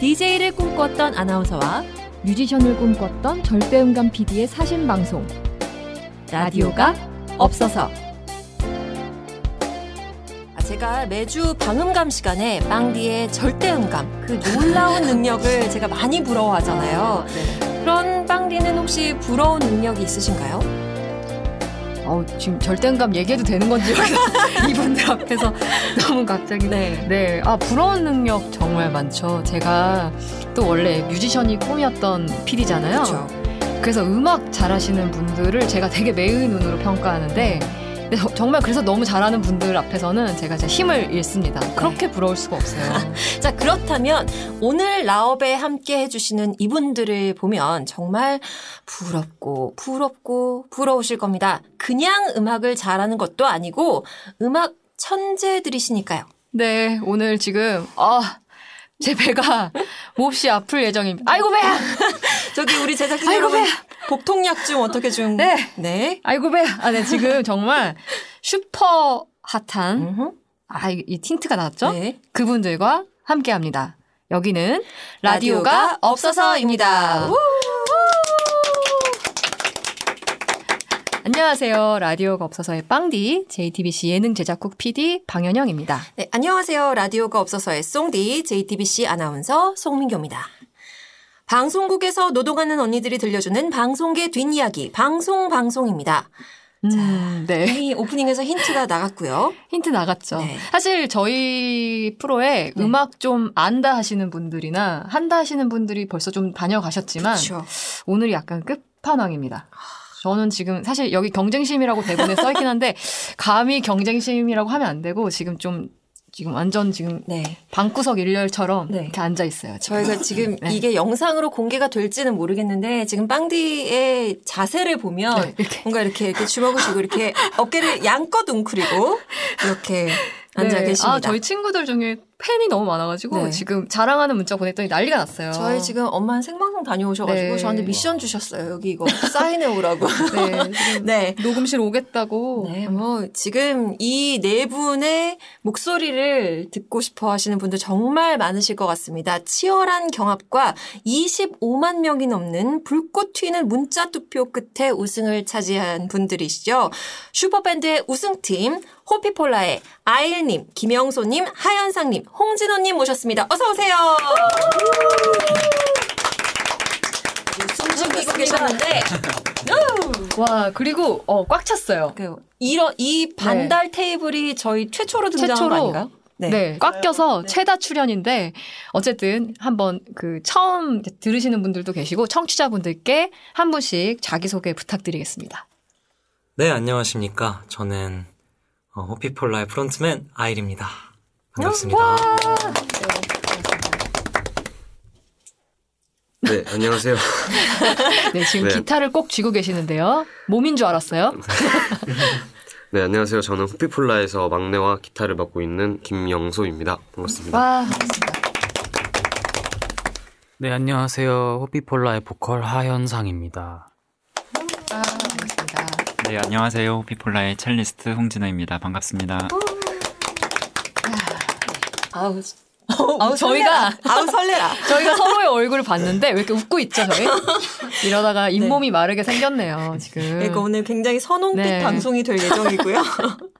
DJ를 꿈꿨던 아나운서와 뮤지션을 꿈꿨던 절대음감 PD의 사신 방송 라디오가 없어서 아, 제가 매주 방음감 시간에 빵디의 절대음감 그 놀라운 능력을 제가 많이 부러워하잖아요. 그런 빵디는 혹시 부러운 능력이 있으신가요? 어, 지금 절대음감 얘기해도 되는 건지 이분들 앞에서 너무 갑자기 네. 네, 아 부러운 능력 정말 많죠. 제가 또 원래 뮤지션이 꿈이었던 PD잖아요. 그렇죠. 그래서 음악 잘하시는 분들을 제가 되게 매의 눈으로 평가하는데 근데 저- 정말 그래서 너무 잘하는 분들 앞에서는 제가 진짜 힘을 잃습니다. 그렇게 부러울 수가 없어요. 자, 그렇다면 오늘 라업에 함께 해주시는 이분들을 보면 정말 부럽고, 부럽고, 부러우실 겁니다. 그냥 음악을 잘하는 것도 아니고, 음악 천재들이시니까요. 네, 오늘 지금 아, 제 배가 몹시 아플 예정입니다. 아이고 배야! 저기 우리 제작진 아이고, 배야. 복통약 좀 어떻게 좀. 네. 네. 아이고 배야! 아, 네, 지금 정말 슈퍼 핫한. 아, 이, 이 틴트가 나왔죠? 네. 그분들과 함께 합니다. 여기는 라디오가 라디오가. 없어서입니다. 안녕하세요. 라디오가 없어서의 빵디, JTBC 예능 제작국 PD 방현영입니다. 네, 안녕하세요. 라디오가 없어서의 송디, JTBC 아나운서 송민교입니다. 방송국에서 노동하는 언니들이 들려주는 방송계 뒷이야기, 방송 방송입니다. 음, 네. 이미 오프닝에서 힌트가 나갔고요. 힌트 나갔죠. 네. 사실 저희 프로에 네. 음악 좀 안다 하시는 분들이나 한다 하시는 분들이 벌써 좀 다녀가셨지만 그렇죠. 오늘이 약간 끝판왕입니다. 저는 지금 사실 여기 경쟁심이라고 대본에 써 있긴 한데 감히 경쟁심이라고 하면 안 되고 지금 좀 지금 완전 지금 네. 방구석 일렬처럼 네. 이렇게 앉아 있어요. 지금. 저희가 지금 네. 이게 영상으로 공개가 될지는 모르겠는데 지금 빵디의 자세를 보면 네, 이렇게. 뭔가 이렇게 이렇게 주먹을 쥐고 이렇게 어깨를 양껏 웅크리고 이렇게 앉아 네. 계십니다. 아, 저희 친구들 중에 팬이 너무 많아가지고 네. 지금 자랑하는 문자 보냈더니 난리가 났어요. 저희 지금 엄마는 생방송 다녀오셔가지고 네. 저한테 미션 주셨어요. 여기 이거 사인해 오라고. 네, 네. 녹음실 오겠다고. 네, 뭐, 지금 이 네 분의 목소리를 듣고 싶어 하시는 분들 정말 많으실 것 같습니다. 치열한 경합과 25만 명이 넘는 불꽃 튀는 문자 투표 끝에 우승을 차지한 분들이시죠. 슈퍼밴드의 우승팀, 호피폴라의 아일님, 김영소님, 하현상님, 홍진호님 모셨습니다. 어서 오세요! 숨죽이고 계셨는데, 와 그리고 어, 꽉 찼어요. 그 이런 이 반달 테이블이 저희 최초로 등장한 최초로. 거 아닌가요? 네. 꽉 껴서 최다 출연인데 어쨌든 한번 그 처음 들으시는 분들도 계시고 청취자분들께 한 분씩 자기소개 부탁드리겠습니다. 네, 안녕하십니까. 저는 어, 호피폴라의 프론트맨 아일입니다. 반갑습니다. 네, 안녕하세요. 네, 지금 네. 기타를 꼭 쥐고 계시는데요. 몸인 줄 알았어요. 네, 안녕하세요. 저는 호피폴라에서 막내와 기타를 맡고 있는 김영소입니다. 반갑습니다. 와, 반갑습니다. 네, 안녕하세요. 호피폴라의 보컬 하현상입니다. 아, 반갑습니다. 네, 안녕하세요. 피폴라의 첼리스트 홍진호입니다. 반갑습니다. 아우, 아우, 저희가 아우 설레라. 저희가 서로의 얼굴을 봤는데 왜 이렇게 웃고 있죠, 저희? 이러다가 잇몸이 마르게 생겼네요, 지금. 그러니까 오늘 굉장히 선홍빛 네. 방송이 될 예정이고요.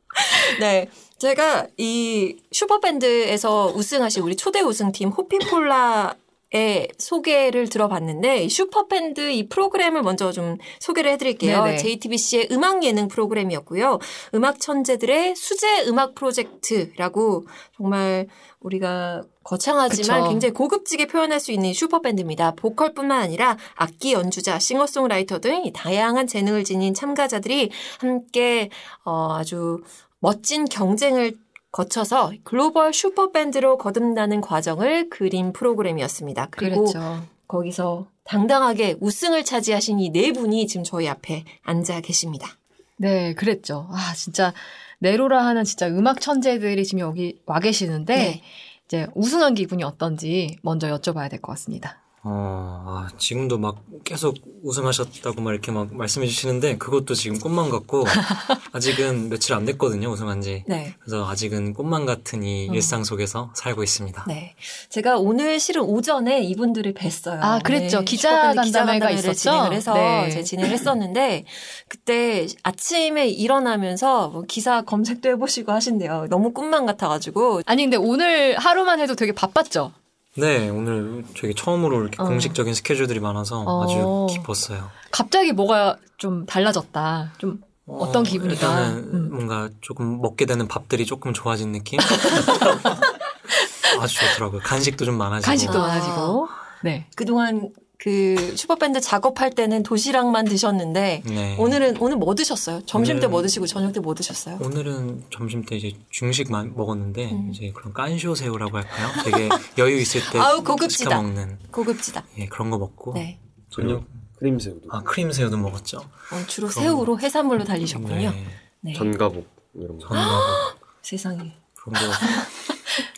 네. 제가 이 슈퍼밴드에서 우승하신 우리 초대 우승팀 호피폴라의 소개를 들어봤는데 이 슈퍼밴드 이 프로그램을 먼저 좀 소개를 해드릴게요. 네네. JTBC의 음악 예능 프로그램이었고요. 음악 천재들의 수제 음악 프로젝트라고 정말 우리가 거창하지만 그쵸. 굉장히 고급지게 표현할 수 있는 슈퍼밴드입니다. 보컬뿐만 아니라 악기 연주자, 싱어송라이터 등이 다양한 재능을 지닌 참가자들이 함께 어, 아주 멋진 경쟁을 거쳐서 글로벌 슈퍼밴드로 거듭나는 과정을 그린 프로그램이었습니다. 그리고 그랬죠. 거기서 당당하게 우승을 차지하신 이 네 분이 지금 저희 앞에 앉아 계십니다. 네, 그랬죠. 아, 진짜 네로라 하는 진짜 음악 천재들이 지금 여기 와 계시는데 네. 이제 우승한 기분이 어떤지 먼저 여쭤봐야 될 것 같습니다. 어, 아, 지금도 막 계속 우승하셨다고 막 이렇게 막 말씀해 주시는데 그것도 지금 꿈만 같고 아직은 며칠 안 됐거든요, 우승한 지. 네. 그래서 아직은 꿈만 같은 이 음. 일상 속에서 살고 있습니다. 네. 제가 오늘 실은 오전에 이분들을 뵀어요. 아, 그랬죠. 네, 기자 간담회가 있었죠? 진행을 해서 네. 제가 진행을 했었는데 그때 아침에 일어나면서 뭐 기사 검색도 해보시고 하신대요. 너무 꿈만 같아가지고 아니 근데 오늘 하루만 해도 되게 바빴죠. 네, 오늘 되게 처음으로 이렇게 어. 공식적인 스케줄들이 많아서 어. 아주 기뻤어요. 갑자기 뭐가 좀 달라졌다. 좀 어 떤 기분이다. 일단은 음. 뭔가 조금 먹게 되는 밥들이 조금 좋아진 느낌? 아주 좋더라고요. 간식도 좀 많아지고. 간식도 아. 많아지고. 네. 그동안 그 슈퍼밴드 작업할 때는 도시락만 드셨는데 네. 오늘은 오늘 뭐 드셨어요? 점심 때 뭐 드시고 저녁 때 뭐 드셨어요? 오늘은 점심 때 이제 중식만 먹었는데 음. 이제 그런 깐쇼 새우라고 할까요? 되게 여유 있을 때 아우, 고급지다. 시켜 먹는 고급지다. 예, 그런 거 먹고 네. 저녁 크림 새우도. 아 크림 새우도 먹었죠. 어, 주로 그럼- 새우로 해산물로 달리셨군요. 네. 네. 전가복 이런 거. 전하고 세상에. 그런 거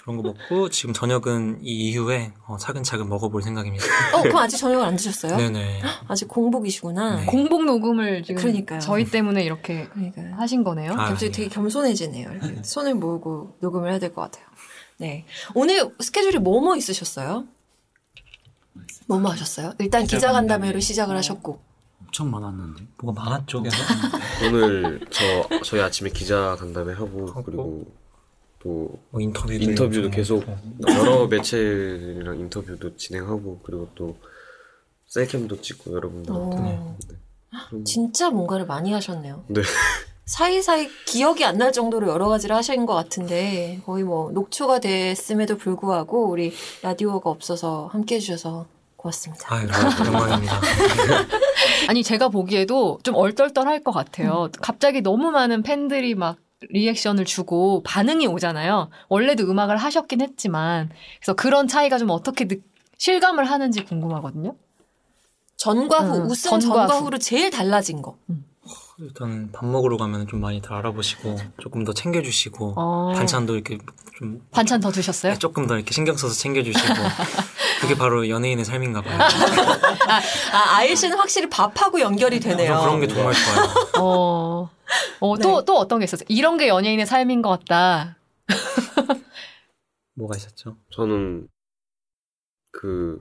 그런 거 먹고 지금 저녁은 이 이후에 어, 차근차근 먹어볼 생각입니다. 어, 그럼 아직 저녁을 안 드셨어요? 네네. 아직 공복이시구나. 네. 공복 녹음을 지금 그러니까요. 저희 때문에 이렇게 그러니까요. 하신 거네요. 아, 갑자기 네. 되게 겸손해지네요. 이렇게 손을 모으고 녹음을 해야 될 것 같아요. 네. 오늘 스케줄이 뭐뭐 있으셨어요? 뭐뭐 하셨어요? 일단 기자 간담회로 시작을 하셨고. 엄청 많았는데. 뭐가 많았죠. 오늘 저 저희 아침에 기자 간담회 하고. 그리고 또 뭐 인터뷰도 인터뷰도 좀 계속 하고. 여러 매체랑 인터뷰도 진행하고 그리고 또 셀캠도 찍고 여러분들한테 오. 네. 음, 진짜 뭔가를 많이 하셨네요. 네. 사이사이 기억이 안 날 정도로 여러 가지를 하신 것 같은데 거의 뭐 녹초가 됐음에도 불구하고 우리 라디오가 없어서 함께 해주셔서 고맙습니다. 아유, 영광입니다. 아니 제가 보기에도 좀 얼떨떨할 것 같아요. 음. 갑자기 너무 많은 팬들이 막 리액션을 주고 반응이 오잖아요. 원래도 음악을 하셨긴 했지만 그래서 그런 차이가 좀 어떻게 느- 실감을 하는지 궁금하거든요. 전과 후, 음, 우승 전과 전과, 후. 후로 제일 달라진 거. 일단 밥 먹으러 가면 좀 많이들 알아보시고 조금 더 챙겨주시고 어, 반찬도 이렇게 좀 반찬 더 드셨어요? 조금 더 이렇게 신경 써서 챙겨주시고 그게 바로 연예인의 삶인가 봐요. 아, 아일 씨는 확실히 밥하고 연결이 되네요. 저 그런 게 정말 좋아요. 어, 어, 또, 네. 또 어떤 게 있었어요? 이런 게 연예인의 삶인 것 같다. 뭐가 있었죠? 저는 그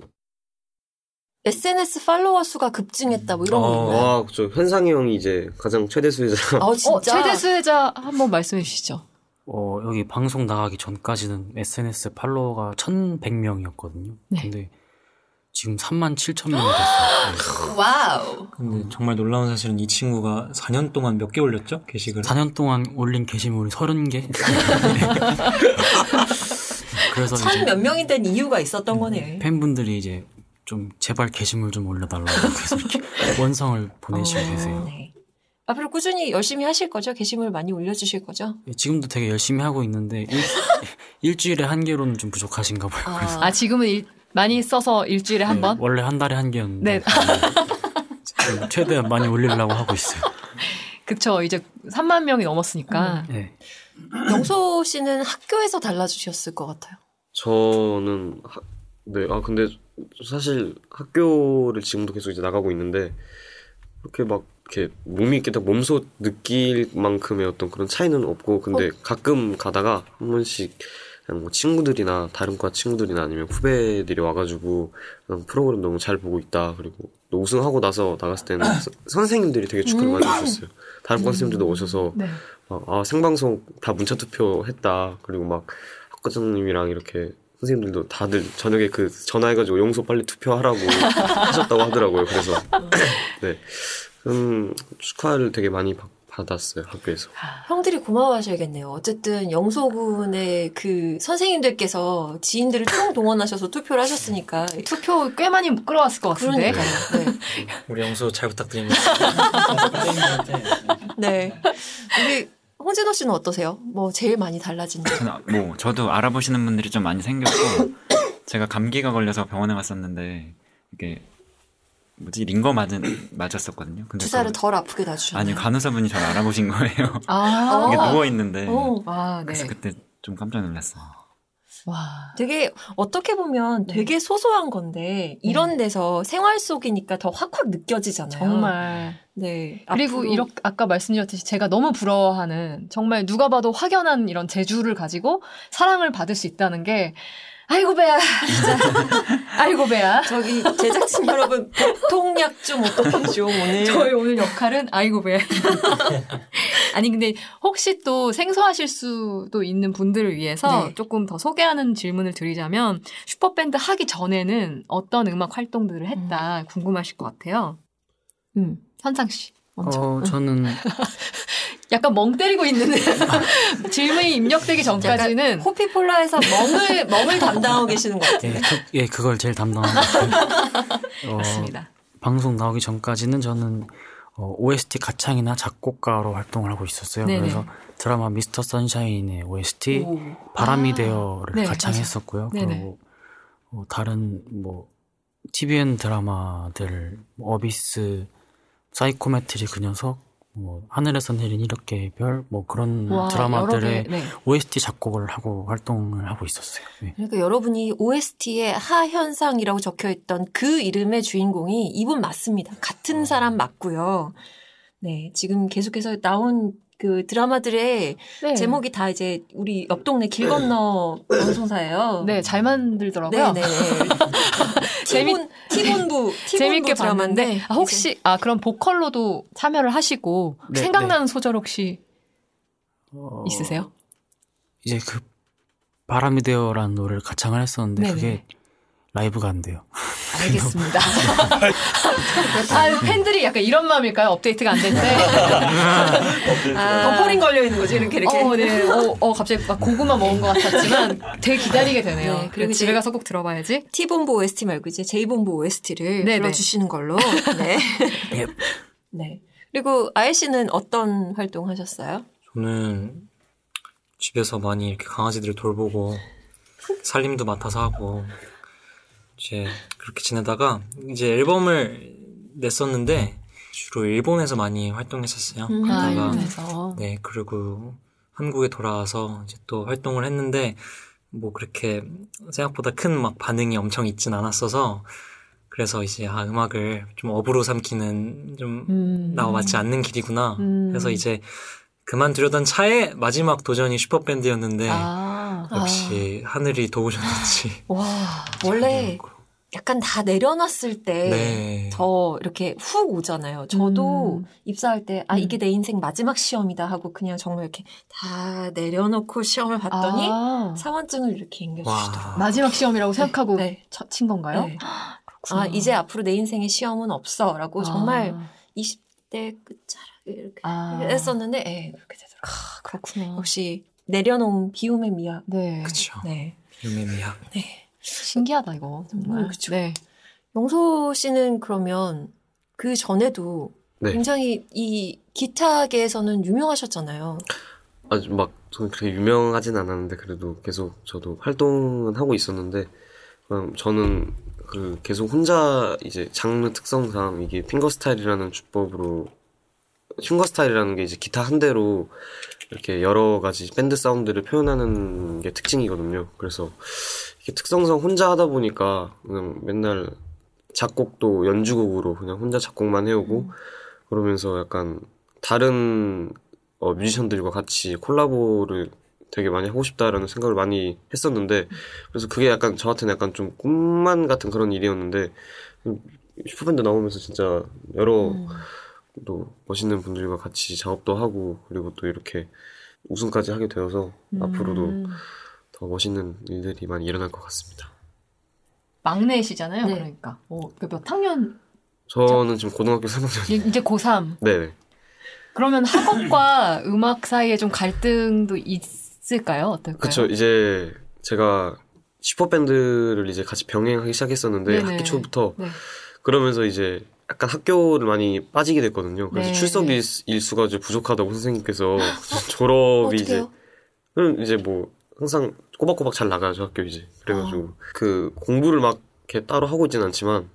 SNS 팔로워 수가 급증했다 뭐 이런 거 어. 있나요? 와, 저 현상이 형이 이제 가장 최대 수혜자. 어, 진짜. 어, 최대 수혜자 한번 말씀해 주시죠. 어, 여기 방송 나가기 전까지는 SNS follower가 1100명이었거든요. 네. 근데 지금 3만 7천 명이 됐어요. Wow. 근데 정말 놀라운 사실은 이 친구가 4년 동안 몇 개 올렸죠? 게시글. 4년 동안 올린 게시물이 30개. 그래서 천 이제 몇 명이 된 이유가 있었던 거네. 팬분들이 이제 좀 제발 게시물 좀 올려달라고 그래서 이렇게 원성을 보내시고 어, 계세요. 네. 앞으로 꾸준히 열심히 하실 거죠? 게시물 많이 올려주실 거죠? 예, 지금도 되게 열심히 하고 있는데 일, 일주일에 한 개로는 좀 부족하신가 봐요. 그래서 아, 지금은 일- 많이 써서 일주일에 한 네, 번? 원래 한 달에 한 개였는데 네. 최대한 많이 올리려고 하고 있어요. 그쵸. 이제 3만 명이 넘었으니까. 네. 영소 씨는 학교에서 달라주셨을 것 같아요. 저는 하, 네, 아 근데 사실 학교를 지금도 계속 이제 나가고 있는데 그렇게 막 이렇게 몸이 이렇게 딱 몸소 느낄 만큼의 어떤 그런 차이는 없고 근데 가끔 가다가 한 번씩 그냥 뭐 친구들이나 다른 과 친구들이나 아니면 후배들이 와가지고 프로그램 너무 잘 보고 있다 그리고 또 우승하고 나서 나갔을 때는 서- 선생님들이 되게 축하를 많이 해주셨어요. 다른 과 선생님들도 오셔서 네. 막, 아, 생방송 다 문자 투표했다. 그리고 막 학과장님이랑 이렇게 선생님들도 다들 저녁에 그 전화해가지고 용서 빨리 투표하라고 하셨다고 하더라고요. 그래서 네, 음, 축하를 되게 많이 받, 받았어요 학교에서. 형들이 고마워하셔야겠네요. 어쨌든 영소군의 그 선생님들께서 지인들을 총 동원하셔서 투표를 하셨으니까. 투표 꽤 많이 끌어왔을 것 같은데. 그러니까요. 네. 우리 영수 잘 부탁드립니다. 네. 우리 홍진호 씨는 어떠세요? 뭐 제일 많이 달라진 점. 저는 뭐 저도 알아보시는 분들이 좀 많이 생겼고 제가 감기가 걸려서 병원에 갔었는데 이게 뭐지 링거 맞은 맞았었거든요. 근데 주사를 그- 덜 아프게 놔주셨나요? 아니 간호사분이 저를 알아보신 거예요. 아. 이게 어. 누워 있는데 오. 아, 네. 그래서 그때 좀 깜짝 놀랐어요. 와. 되게 어떻게 보면 네. 되게 소소한 건데 이런 데서 생활 속이니까 더 확확 느껴지잖아요. 정말. 네. 그리고 앞으로- 이렇게 아까 말씀드렸듯이 제가 너무 부러워하는 정말 누가 봐도 확연한 이런 재주를 가지고 사랑을 받을 수 있다는 게 아이고 배야. 진짜. 아이고 배야. 저기 제작진 여러분 보통약 좀좀 오늘. 저희 오늘 역할은 아이고 배 아니 근데 혹시 또 생소하실 수도 있는 분들을 위해서 네. 조금 더 소개하는 질문을 드리자면 슈퍼밴드 하기 전에는 어떤 음악 활동들을 했다 궁금하실 것 같아요. 음. 현상 씨 먼저 어, 저는 약간 멍 때리고 있는 질문이 입력되기 전까지는 호피폴라에서 멍을 멍을 담당하고 계시는 것 같아요. 예, 그, 예 그걸 제일 담당하는 것 같아요. 어, 맞습니다. 방송 나오기 전까지는 저는 어, OST 가창이나 작곡가로 활동을 하고 있었어요. 네네. 그래서 드라마 미스터 선샤인의 OST 오. 바람이 아, 되어를 네, 가창했었고요. 네네. 그리고 어, 다른 뭐 TVN 드라마들 뭐 어비스, 사이코메트리 그 녀석, 뭐 하늘에서 내린 이렇게 별, 뭐 그런 와, 드라마들의 개, 네. OST 작곡을 하고 활동을 하고 있었어요. 네. 그러니까 여러분이 OST에 하현상이라고 적혀 있던 그 이름의 주인공이 이분 맞습니다. 같은 사람 맞고요. 네, 지금 계속해서 나온 그 드라마들의 네. 제목이 다 이제 우리 옆 동네 길 건너 방송사예요. 네, 잘 만들더라고요. 네, 네. 티본 티본부 티본부 재밌게 드라마인데 봤는데 아, 혹시 아 그럼 보컬로도 참여를 하시고 네, 생각나는 소절 혹시 어, 있으세요? 이제 그 바람이 되어라는 노래를 가창을 했었는데 네네. 그게 라이브가 안 돼요. 알겠습니다. 아, 팬들이 약간 이런 마음일까요? 업데이트가 안 될 때. 아, 덤퍼링 걸려 있는 거지 이렇게 이렇게. 어, 네. 어, 어, 갑자기 막 고구마 먹은 것 같았지만 되게 기다리게 되네요. 네, 그리고 집에 가서 꼭 들어봐야지. T본부 OST 말고 이제 J본부 OST를 네네. 들어주시는 걸로. 네. 예. 네. 그리고 아예 씨는 어떤 활동 하셨어요? 저는 집에서 많이 이렇게 강아지들을 돌보고 살림도 맡아서 하고 이제 그렇게 지내다가 이제 앨범을 냈었는데 주로 일본에서 많이 활동했었어요. 음. 아, 그러다가. 네 그리고 한국에 돌아와서 이제 또 활동을 했는데 뭐 그렇게 생각보다 큰 막 반응이 엄청 있진 않았어서 그래서 이제 아 음악을 좀 업으로 삼기는 좀 음. 나와 맞지 않는 길이구나 음. 해서 이제 그만두려던 차에 마지막 도전이 슈퍼밴드였는데 아. 역시 하늘이 도우셨는지 와. 원래 약간 다 내려놨을 때 네. 더 이렇게 훅 오잖아요. 저도 음. 입사할 때, 아, 음. 이게 내 인생 마지막 시험이다 하고 그냥 정말 이렇게 다 내려놓고 시험을 봤더니 아. 사원증을 이렇게 잉겨주시더라고요. 와. 마지막 시험이라고 생각하고 네. 쳐- 친 건가요? 네. 그렇구나. 아, 이제 앞으로 내 인생의 시험은 없어. 라고 정말 아. 20대 끝자락에 이렇게 아. 했었는데, 예, 그렇게 되더라고요. 아, 그렇구나. 역시 내려놓은 비움의 미학. 네. 그쵸 네. 유메미야 신기하다 이거 정말. 음, 그쵸. 네. 영소 씨는 그러면 그 전에도 네. 굉장히 이 기타계에서는 유명하셨잖아요. 아주 막 저는 그렇게 유명하진 않았는데 그래도 계속 저도 활동은 하고 있었는데 그냥 저는 그 계속 혼자 이제 장르 특성상 이게 핑거 스타일이라는 주법으로 핑거 스타일이라는 게 이제 기타 한 대로 이렇게 여러 가지 밴드 사운드를 표현하는 게 특징이거든요. 그래서 이게 특성상 혼자 하다 보니까 그냥 맨날 작곡도 연주곡으로 그냥 혼자 작곡만 해오고 그러면서 약간 다른 어, 뮤지션들과 같이 콜라보를 되게 많이 하고 싶다라는 생각을 많이 했었는데 그래서 그게 약간 저한테는 약간 좀 꿈만 같은 그런 일이었는데 슈퍼밴드 나오면서 진짜 여러 음. 또 멋있는 분들과 같이 작업도 하고 그리고 또 이렇게 우승까지 하게 되어서 앞으로도 음. 더 멋있는 일들이 많이 일어날 것 같습니다. 막내시잖아요. 네. 그러니까. 어, 그몇 학년? 저는 지금 고등학교 3학년. 이- 이제 고3. 네네. 그러면 학업과 음악 사이에 좀 갈등도 있을까요? 어떨까요? 그쵸. 이제 제가 슈퍼밴드를 이제 같이 병행하기 시작했었는데 네네. 학기 초부터 네. 그러면서 이제 약간 학교를 많이 빠지게 됐거든요. 그래서 네. 출석 일, 일수가 이제 부족하다고 선생님께서 졸업이 이제? 그럼 이제 뭐 항상 꼬박꼬박 잘 나가죠 학교 이제 그래가지고 그 공부를 막 이렇게 따로 하고 있지는 않지만 그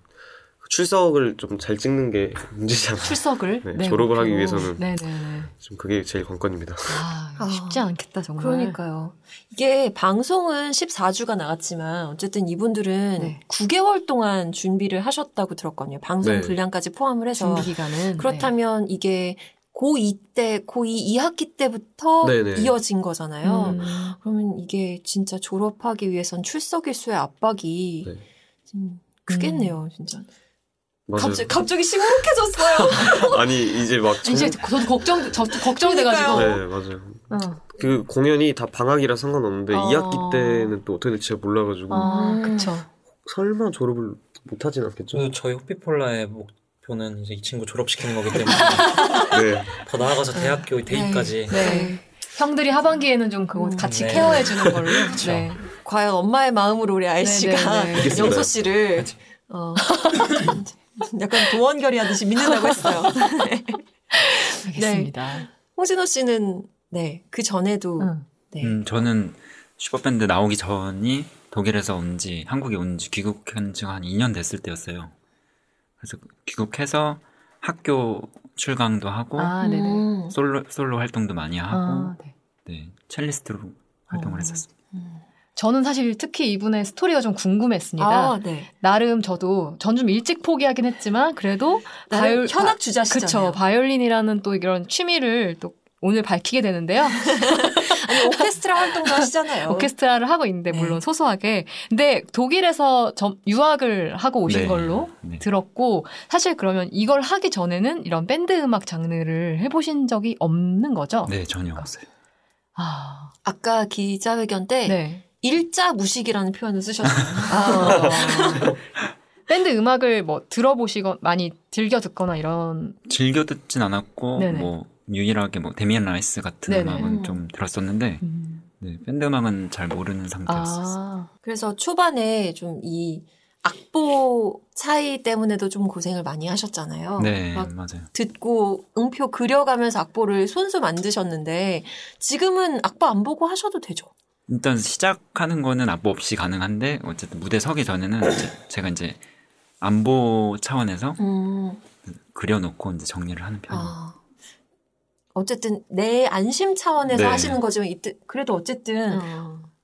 출석을 좀 잘 찍는 게 문제잖아요. 출석을 네, 졸업을 하기 위해서는. 네네네. 좀 그게 제일 관건입니다. 아, 아, 쉽지 않겠다 정말. 그러니까요. 이게 방송은 14주가 나갔지만 어쨌든 이분들은 네. 9개월 동안 준비를 하셨다고 들었거든요. 방송 네. 분량까지 포함을 해서. 준비 기간은 그렇다면 이게 고2 때, 고2 2학기 때부터 네네. 이어진 네. 거잖아요. 음. 그러면 이게 진짜 졸업하기 위해선 출석 일수의 압박이 네. 좀 크겠네요, 진짜. 맞아요. 갑자기, 갑자기 시무룩해졌어요. 아니 이제 막 정... 이제 저도 걱정, 저 걱정이 돼가지고. 네 맞아요. 어. 그 공연이 다 방학이라 상관없는데 어. 2학기 때는 또 어떻게 될지 잘 몰라가지고 아, 그쵸. 설마 졸업을 못하진 않겠죠? 그 저희 호피폴라의 목표는 이제 이 친구 졸업시키는 거기 때문에 네. 더 나아가서 대학교 대입까지 네. 형들이 하반기에는 좀 그거 음. 같이 네. 케어해 주는 걸로. 네. 과연 엄마의 마음으로 우리 아이 네, 씨가 네, 네. 영소 씨를 어, 약간 도원결이 하듯이 믿는다고 했어요. 네. 알겠습니다. 홍진호 씨는 네, 그 전에도 응. 네. 음, 저는 슈퍼밴드 나오기 전이 독일에서 온 지, 한국에 온 지 귀국한 지가 한 2년 됐을 때였어요. 그래서 귀국해서 학교 출강도 하고, 아, 네네. 음. 솔로, 솔로 활동도 많이 하고, 아, 네. 네, 첼리스트로 활동을 어. 했었습니다. 저는 사실 특히 이분의 스토리가 좀 궁금했습니다. 아, 네. 나름 저도 전 좀 일찍 포기하긴 했지만 그래도 바이올- 현악 바- 주자시잖아요. 그쵸. 바이올린이라는 또 이런 취미를 또 오늘 밝히게 되는데요. 아니 오케스트라 활동도 하시잖아요. 오케스트라를 하고 있는데 네. 물론 소소하게. 근데 독일에서 점- 유학을 하고 오신 네. 걸로 네. 들었고 사실 그러면 이걸 하기 전에는 이런 밴드 음악 장르를 해보신 적이 없는 거죠? 네, 전혀 없어요. 아, 아까 기자회견 때 네. 일자 무식이라는 표현을 쓰셨어요. 아. 밴드 음악을 뭐 들어보시거 많이 즐겨 듣거나 이런 즐겨 듣진 않았고, 네네. 뭐, 유일하게 뭐, 데미안 라이스 같은 네네. 음. 음악은 좀 들었었는데, 음. 네, 밴드 음악은 잘 모르는 상태였었어요. 아, 그래서 초반에 좀 이 악보 차이 때문에도 좀 고생을 많이 하셨잖아요. 네, 막 맞아요. 듣고 음표 그려가면서 악보를 손수 만드셨는데 지금은 악보 안 보고 하셔도 되죠. 일단 시작하는 거는 악보 없이 가능한데 어쨌든 무대 서기 전에는 제가 이제 안보 차원에서 음, 그려놓고 이제 정리를 하는 편이에요. 아. 어쨌든 내 안심 차원에서 네. 하시는 거지만 이때 그래도 어쨌든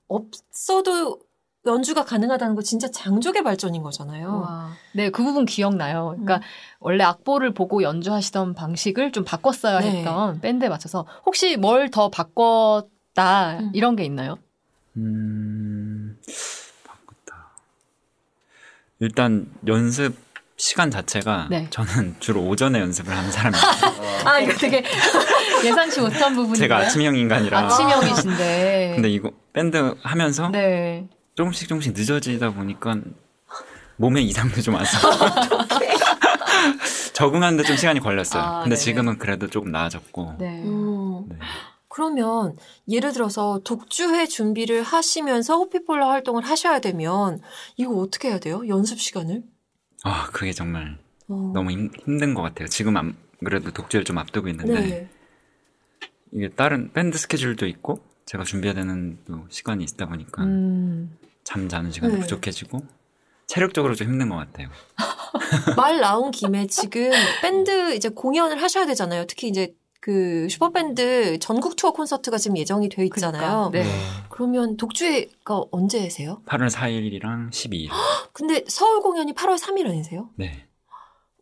없어도 연주가 가능하다는 거 진짜 장족의 발전인 거잖아요. 와. 네, 그 부분 기억나요. 그러니까 음. 원래 악보를 보고 연주하시던 방식을 좀 바꿨어야 네. 했던 밴드에 맞춰서 혹시 뭘 더 바꿨다 음. 이런 게 있나요? 음, 바꿨다. 일단 연습 시간 자체가 네. 저는 주로 오전에 연습을 하는 사람이에요. 아, 이거 되게 예상치 못한 부분이에요. 제가 아침형 인간이라. 아침형이신데. 근데 이거 밴드 하면서 네. 조금씩 조금씩 늦어지다 보니까 몸에 이상도 좀 와서 적응하는데 좀 시간이 걸렸어요. 아, 근데 네. 지금은 그래도 조금 나아졌고. 네. 그러면 예를 들어서 독주회 준비를 하시면서 호피폴라 활동을 하셔야 되면 이거 어떻게 해야 돼요? 연습 시간을? 아, 그게 정말 어. 너무 힘, 힘든 것 같아요. 지금 안, 그래도 독주를 좀 앞두고 있는데 네. 이게 다른 밴드 스케줄도 있고 제가 준비해야 되는 또 시간이 있다 보니까 음. 잠 자는 시간이 네. 부족해지고 체력적으로 좀 힘든 것 같아요. 말 나온 김에 지금 밴드 이제 공연을 하셔야 되잖아요. 특히 이제 그 슈퍼밴드 전국 투어 콘서트가 지금 예정이 돼 있잖아요. 네. 그러면 독주회가 언제세요? 8월 4일이랑 12일. 근데 서울 공연이 8월 3일 아니세요? 네.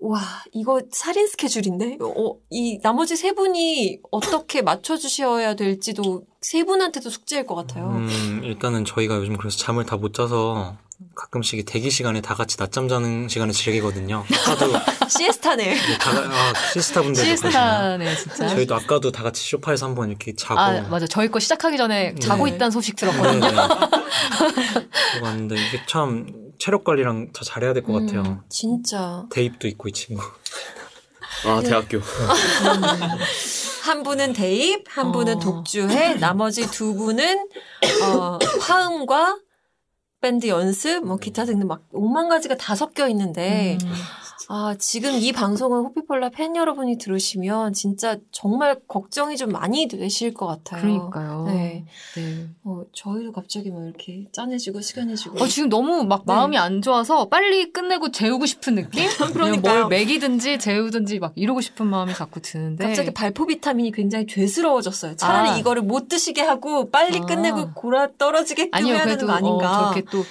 와, 이거 살인 스케줄인데? 어, 이 나머지 세 분이 어떻게 맞춰주셔야 될지도 세 분한테도 숙제일 것 같아요. 음, 일단은 저희가 요즘 그래서 잠을 다 못 자서 가끔씩 대기 시간에 다 같이 낮잠 자는 시간을 즐기거든요. 아까도 시에스타네. 이제 다, 아, 시스타 분들도 그러시나요? 시스타네, 진짜. 저희도 아까도 다 같이 쇼파에서 한번 이렇게 자고 아, 맞아. 저희 거 시작하기 전에 자고 네. 있다는 소식 네, 들었거든요. 네. 그러고 왔는데 이게 참 체력 관리랑 더 잘해야 될 것 같아요. 음, 진짜. 대입도 있고 이 친구. 아 대학교. 한 분은 대입, 한 분은 어. 독주회, 나머지 두 분은 어, 화음과 밴드 연습, 뭐 기타 등등 막 5만 가지가 다 섞여 있는데 음. 아, 지금 이 방송을 호피폴라 팬 여러분이 들으시면 진짜 정말 걱정이 좀 많이 되실 것 같아요. 그러니까요. 네. 네. 어, 저희도 갑자기 막 이렇게 짠해지고 시간해지고. 어, 지금 너무 막 네. 마음이 안 좋아서 빨리 끝내고 재우고 싶은 느낌? 그냥 그러니까요. 뭘 먹이든지 재우든지 막 이러고 싶은 마음이 자꾸 드는데. 갑자기 발포 비타민이 굉장히 죄스러워졌어요. 차라리 아. 이거를 못 드시게 하고 빨리 아. 끝내고 골아 떨어지게끔 아니요, 해야 되는 그래도 거 아닌가. 어, 저렇게 또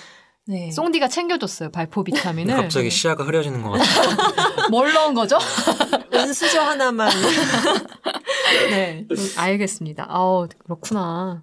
네. 송디가 챙겨줬어요. 발포 비타민을. 갑자기 시야가 흐려지는 것 같아요. 뭘 넣은 거죠? 은수저 하나만. 네. 알겠습니다. 아우, 그렇구나.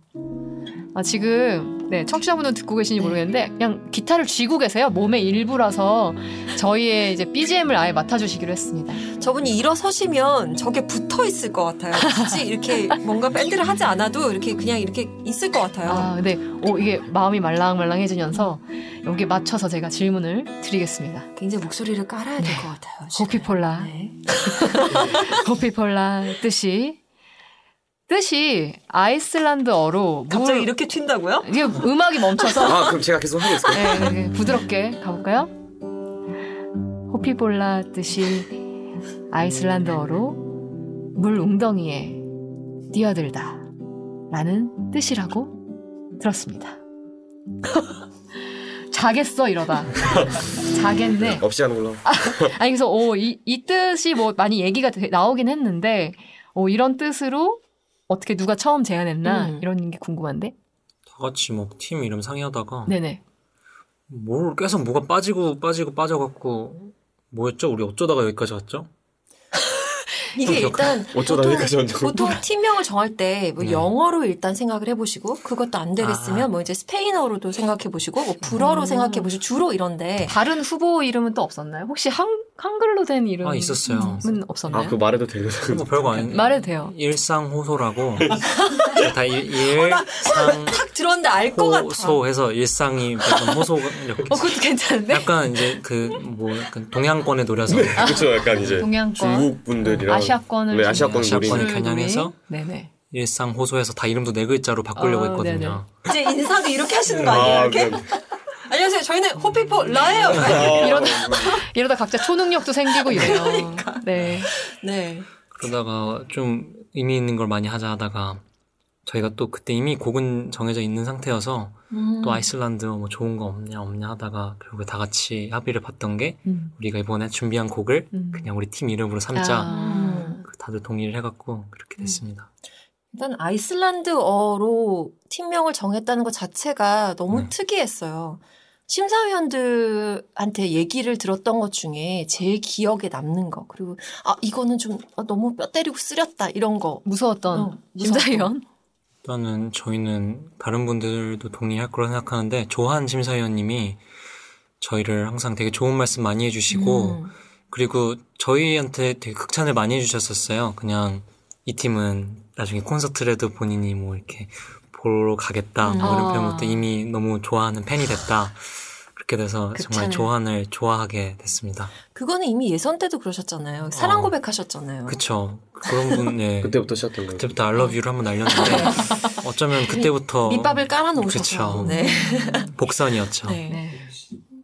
아, 지금, 네, 청취자분은 듣고 계신지 모르겠는데, 그냥 기타를 쥐고 계세요. 몸의 일부라서 저희의 이제 BGM을 아예 맡아주시기로 했습니다. 저분이 일어서시면 저게 붙어 있을 것 같아요. 굳이 이렇게 뭔가 밴드를 하지 않아도 이렇게 그냥 이렇게 있을 것 같아요. 아, 근데, 어, 이게 마음이 말랑말랑해지면서, 여기에 맞춰서 제가 질문을 드리겠습니다. 굉장히 목소리를 깔아야 될 것 같아요. 지금. 호피폴라. 네. 호피폴라 뜻이, 뜻이 아이슬란드어로 갑자기 물- 이렇게 튄다고요? 이게 음악이 멈춰서 아 그럼 제가 계속 있을게요. 네, 네, 네. 부드럽게 가볼까요? 호피볼라 뜻이 아이슬란드어로 물 웅덩이에 뛰어들다 라는 뜻이라고 들었습니다. 자겠어 이러다. 자겠네. 없이 하는 걸로. 아니 그래서 오, 이, 이 뜻이 뭐 많이 얘기가 되- 나오긴 했는데 오, 이런 뜻으로 어떻게 누가 처음 제안했나 음. 이런 게 궁금한데. 다 같이 뭐 팀 이름 상의하다가 네네. 뭘 계속 뭐가 빠지고 빠지고 빠져갖고 뭐였죠? 우리 어쩌다가 여기까지 왔죠? 이게 좀 일단 보통. 보통 팀명을 정할 때뭐 네. 영어로 일단 생각을 해보시고 그것도 안 되겠으면 아. 뭐 이제 스페인어로도 생각해보시고 뭐 불어로 음. 생각해보시고 주로 이런데 다른 후보 이름은 또 없었나요? 혹시 한, 한글로 된 이름은 아, 있었어요. 없었나요? 아 그 말해도 되는. 뭐 별거 아닌 말해도 돼요. 일상호소라고 다 일, 일상 딱 들었는데 알 것 같아. 호소해서 일상이 약간 호소 이렇게 어, 그것도 괜찮은데? 약간 이제 그뭐 약간 동양권에 노려서 그렇죠. 약간 이제 동양권. 중국 분들이랑 아시아권을 네, 아시아권 아시아권을 겨냥해서? 네네. 일상 호소해서 다 이름도 네 글자로 바꾸려고 어, 했거든요. 이제 인사도 이렇게 하시는 거 아니에요? 이렇게? 그냥- 안녕하세요. 저희는 호피포 라예요. 이러다, 이러다 각자 초능력도 생기고 이래요. 그러니까. 네. 네. 그러다가 좀 의미 있는 걸 많이 하자 하다가 저희가 또 그때 이미 곡은 정해져 있는 상태여서 음. 또 아이슬란드 뭐 좋은 거 없냐 없냐 하다가 결국에 다 같이 합의를 봤던 게 음. 우리가 이번에 준비한 곡을 음. 그냥 우리 팀 이름으로 삼자 아. 그 다들 동의를 해갖고 그렇게 음. 됐습니다. 일단 아이슬란드어로 팀명을 정했다는 것 자체가 너무 네. 특이했어요. 심사위원들한테 얘기를 들었던 것 중에 제일 기억에 남는 거 그리고 아 이거는 좀 아, 너무 뼈 때리고 쓰렸다 이런 거 무서웠던 어. 심사위원. 일단은 저희는 다른 분들도 동의할 거라 생각하는데 조한 심사위원님이 저희를 항상 되게 좋은 말씀 많이 해주시고 음. 그리고 저희한테 되게 극찬을 많이 해주셨었어요. 그냥 이 팀은 나중에 콘서트라도 본인이 뭐 이렇게 보러 가겠다 뭐 아. 이런 표현부터 이미 너무 좋아하는 팬이 됐다. 그렇게 돼서 극찬을. 정말 조한을 좋아하게 됐습니다. 그거는 이미 예선 때도 그러셨잖아요. 사랑 어. 고백하셨잖아요. 그쵸. 그런 분, 예. 그때부터 시작된 거예요. 그때부터 I love you를 한번 날렸는데 어쩌면 그때부터 밑밥을 깔아놓으셔서. 그쵸. 네. 복선이었죠. 네. 네.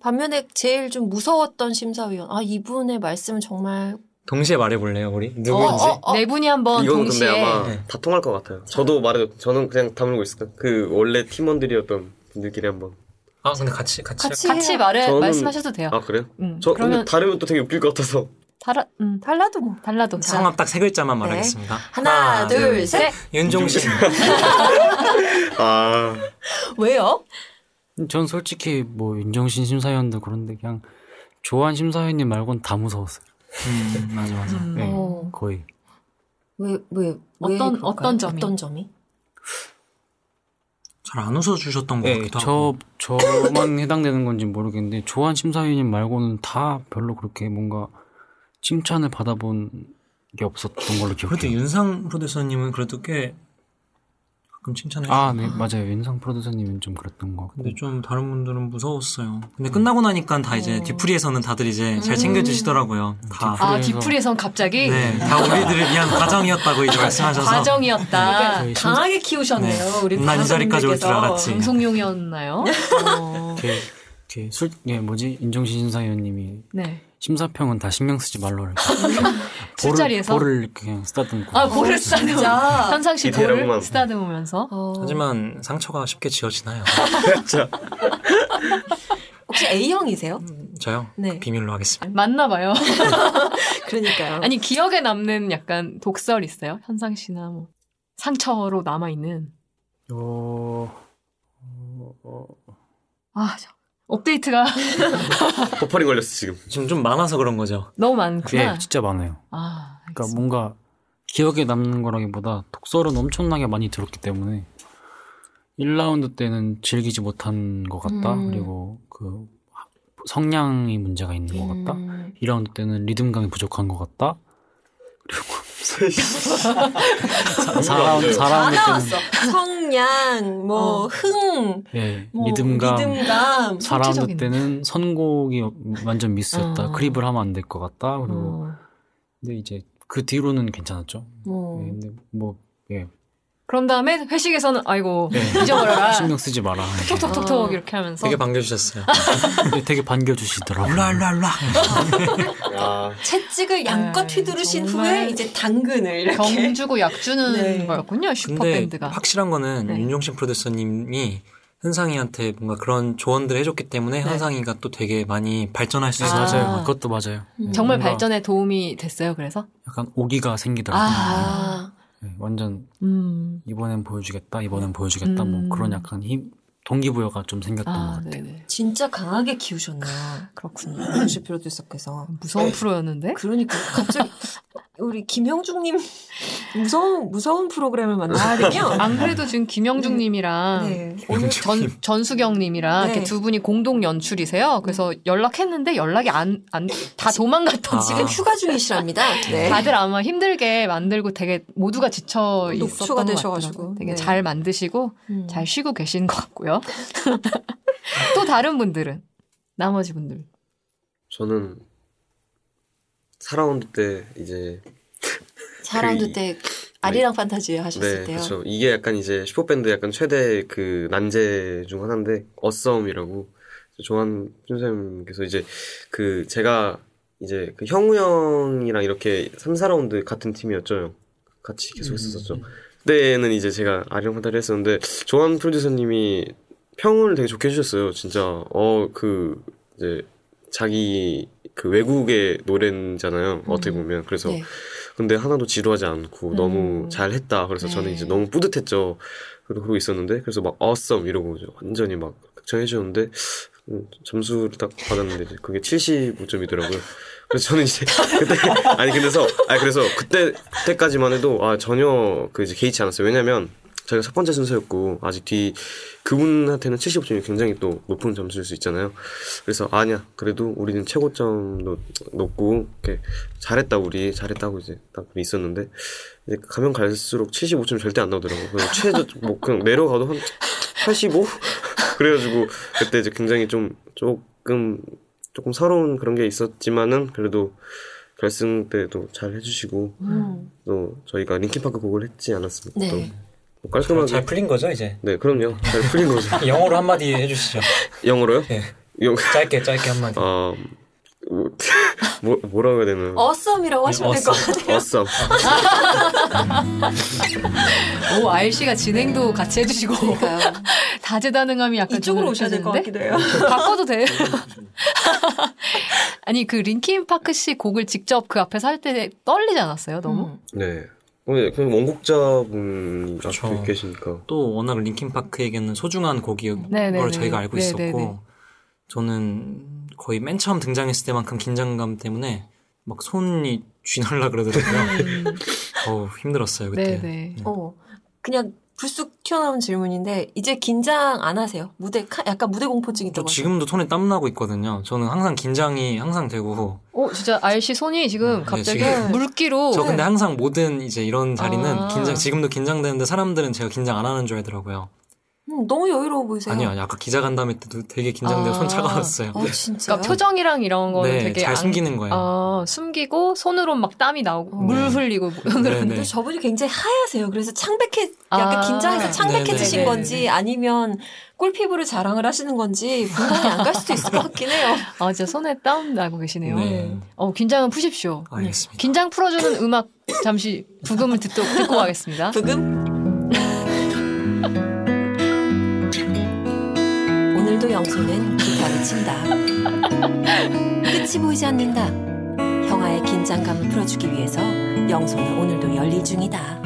반면에 제일 좀 무서웠던 심사위원. 아 이분의 말씀은 정말 동시에 말해볼래요, 우리? 누구인지? 어, 어. 네 분이 한번 이건 동시에 근데 아마 네. 다 통할 것 같아요. 저도 말해도 저는 그냥 다물고 있을까. 그 원래 팀원들이었던 분들끼리 한번. 아, 근데 같이, 같이. 같이 같이 말해 저는- 말씀하셔도 돼요. 아 그래요? 음, 저 그러면 근데 다르면 또 되게 웃길 것 같아서. 달라, 음, 달라도 뭐 달라도. 자, 성함 딱 세 글자만 네. 말하겠습니다. 하나, 둘, 셋. 윤종신. 아 왜요? 전 솔직히 뭐 윤정신 심사위원도 그런데 그냥 조한 심사위원님 말고는 다 무서웠어요. 음, 맞아, 맞아. 음. 네, 어. 거의. 왜, 왜, 왜 어떤- 그럴까요? 어떤 점이? 어떤 점이? 잘 안 웃어주셨던 것 네, 같기도 하고. 저 저만 해당되는 건지 모르겠는데 조한 심사위원님 말고는 다 별로 그렇게 뭔가 칭찬을 받아본 게 없었던 걸로 그래도 기억해요. 윤상 프로듀서님은 그래도 꽤 가끔 칭찬해. 아, 네, 맞아요. 윤상 프로듀서님은 좀 그랬던 것 같고. 근데 좀 다른 분들은 무서웠어요. 근데 끝나고 나니까 다 이제 뒤풀이에서는 다들 이제 잘 챙겨주시더라고요. 다. 아 뒤풀이에서- 뒤풀이에선 갑자기 네, 다 우리들을 위한 과정이었다고 이제 말씀하셔서. 과정이었다. 저희 심- 강하게 키우셨네요. 네. 우리 난이 자리까지 올 줄. 알았지. 방송용이었나요? 어, 이렇게, 이렇게 술, 예, 뭐지? 윤정신 심사위원님이 네. 심사평은 다 신경 쓰지 말라. 술자리에서? 볼을 그냥 쓰다듬고. 아 볼을 쓰다듬. 진짜. 현상 씨 디테일하구만. 볼을 쓰다듬으면서. 어, 하지만 상처가 쉽게 지워지나요? 혹시 A형이세요? 저요? 음. 네. 비밀로 하겠습니다. 맞나 봐요. 그러니까요. 아니 기억에 남는 약간 독설 있어요? 현상 씨나 뭐 상처로 남아 있는. 어, 어, 어, 아 저- 업데이트가 버퍼링 걸렸어 지금. 지금 좀 많아서 그런 거죠. 너무 많구나. 예, 진짜 많아요. 아, 그러니까 알겠습니다. 뭔가 기억에 남는 거라기보다 독설은 엄청나게 많이 들었기 때문에 1라운드 때는 즐기지 못한 것 같다. 음. 그리고 그 성량이 문제가 있는 것 같다. 음, 2라운드 때는 리듬감이 부족한 것 같다. 그리고 4라운드, 다 4라운드 나왔어. 때는 성량, 뭐, 어. 흥, 예, 뭐, 리듬감. 리듬감. 4라운드 총체적인. 때는 선곡이 완전 미스였다. 어. 크립을 하면 안 될 것 같다. 그리고 어. 근데 이제 그 뒤로는 괜찮았죠. 뭐. 예, 근데 뭐 예. 그런 다음에 회식에서는 아이고 네. 잊어버려라. 신경 쓰지 마라. 톡톡톡톡 아. 이렇게 하면서 되게 반겨주셨어요. 되게 반겨주시더라고요. 랄랄라. 아, 채찍을 양껏 네, 휘두르신 정말 후에 이제 당근을 이렇게. 경 주고 약 주는 네. 거였군요. 슈퍼밴드가. 확실한 거는 네. 윤종신 프로듀서님이 현상이한테 뭔가 그런 조언들을 해줬기 때문에 네. 현상이가 또 되게 많이 발전할 수 아. 있어요. 맞아요. 그것도 맞아요. 음. 정말 발전에 도움이 됐어요. 그래서 약간 오기가 생기더라고요. 아, 예, 완전 음. 이번엔 보여주겠다, 이번엔 보여주겠다, 음. 뭐 그런 약간 힘, 동기부여가 좀 생겼던 것 아, 같아요. 네네. 진짜 강하게 키우셨네요. 그렇군요. 윤시 프로듀서께서. 무서운 프로였는데. 그러니까 갑자기 우리 김형중님 무서운 무서운 프로그램을 만들었군요. 안 그래도 지금 김영중님이랑 네. 오늘 전, 전수경님이랑 네. 이렇게 두 분이 공동 연출이세요. 그래서 연락했는데 연락이 안, 안, 다 도망갔던 아. 지금 휴가 중이시랍니다. 네. 다들 아마 힘들게 만들고 되게 모두가 지쳐 있었던 것 되셔가지고. 되게 네. 잘 만드시고 음. 잘 쉬고 계신 것 같고요. 또 다른 분들은 나머지 분들. 저는 4라운드 때 이제 4라운드 그- 때 아리랑 판타지 하셨을 네, 때요. 그렇죠. 이게 약간 이제 슈퍼밴드 약간 최대 그 난제 중 하나인데 어썸이라고 조한 선생님께서 이제 그 제가 이제 그 형우 형이랑 이렇게 3, 4라운드 같은 팀이었죠. 같이 계속 했었었죠. 그때는 이제 제가 아리랑 판타지를 했었는데 조한 프로듀서님이 평을 되게 좋게 해주셨어요. 진짜 어 그 이제 자기 그 외국의 노래잖아요. 어떻게 보면 그래서 네. 근데 하나도 지루하지 않고 음. 너무 잘했다. 그래서 저는 네. 이제 너무 뿌듯했죠. 그리고 그러고 있었는데 그래서 막 awesome 이러고 완전히 막 극찬해 주셨는데 음, 점수를 딱 받았는데 이제 그게 75점이더라고요. 그래서 저는 이제 그때 아니 그래서 아니 그래서 그때 그때까지만 해도 아 전혀 그 이제 개의치 않았어요. 왜냐면 저희가 첫 번째 순서였고 아직 뒤 그분한테는 75점이 굉장히 또 높은 점수일 수 있잖아요. 그래서 아니야 그래도 우리는 최고점도 높고 이렇게 잘했다 우리 잘했다고 이제 딱 있었는데 이제 가면 갈수록 75점 절대 안 나오더라고요. 그래서 최저 뭐 그냥 내려가도 한 85? 그래가지고 그때 이제 굉장히 좀 조금 조금 서러운 그런 게 있었지만은 그래도 결승 때도 잘 해주시고 음. 또 저희가 링킨파크 곡을 했지 않았습니까? 네. 또뭐 깔끔하게 잘 풀린 거죠 이제? 네 그럼요 잘 풀린 거죠 영어로 한마디 해주시죠. 영어로요? 예. 영 짧게 짧게 한마디. 아 뭐, 뭐 뭐라고 해야 되나? 어썸이라고 하시면 될 것 같아요. awesome. 오, RC가 진행도 같이 해주시고. 그러니까요. 다재다능함이 약간 이쪽으로 좀 오셔야 될 것? 같기도 해요. 바꿔도 돼. 아니, 그 링킨 파크 씨 곡을 직접 그 앞에서 할 때 떨리지 않았어요, 너무? 음. 네. 근데 그냥 원곡자분이. 앞에 계시니까 또 워낙 린킨파크에게는 소중한 곡인 네네네. 걸 저희가 알고 네네네. 있었고 저는 거의 맨 처음 등장했을 때만큼 긴장감 때문에 막 손이 쥐날라 그러더라고요. 어우 힘들었어요 그때. 네네. 어, 그냥 불쑥 튀어나온 질문인데 이제 긴장 안 하세요? 무대 카- 약간 무대 공포증 저 있다고. 지금도 손에 땀 나고 있거든요. 저는 항상 긴장이 항상 되고 오, 진짜 RC 손이 지금 네, 갑자기 지금. 물기로. 저 근데 항상 모든 이제 이런 자리는 아. 긴장 지금도 긴장되는데 사람들은 제가 긴장 안 하는 줄 알더라고요. 음, 너무 여유로워 보이세요. 아니요, 아니 아까 기자 간담회 때도 되게 긴장되고 아. 손 차가웠어요. 어, 진짜. 그러니까 표정이랑 이런 거는 네, 되게 잘 안- 숨기는 거예요. 어, 숨기고 손으로 막 땀이 나오고 어. 물 네. 흘리고 네, 근데 네. 저분이 굉장히 하얗세요. 그래서 창백해, 약간 아. 긴장해서 창백해지신 네네네. 건지 아니면 꿀피부를 자랑을 하시는 건지 분간이 안 갈 수도 있을 것 같긴 해요. 아 진짜 손에 땀 나고 계시네요. 네. 어 긴장은 푸십시오. 알겠습니다. 긴장 풀어주는 음악 잠시 부금을 듣도, 듣고 가겠습니다. 부금. 오늘도 영소는 기타를 친다. 끝이 보이지 않는다. 형아의 긴장감을 풀어주기 위해서 영소는 오늘도 열일 중이다.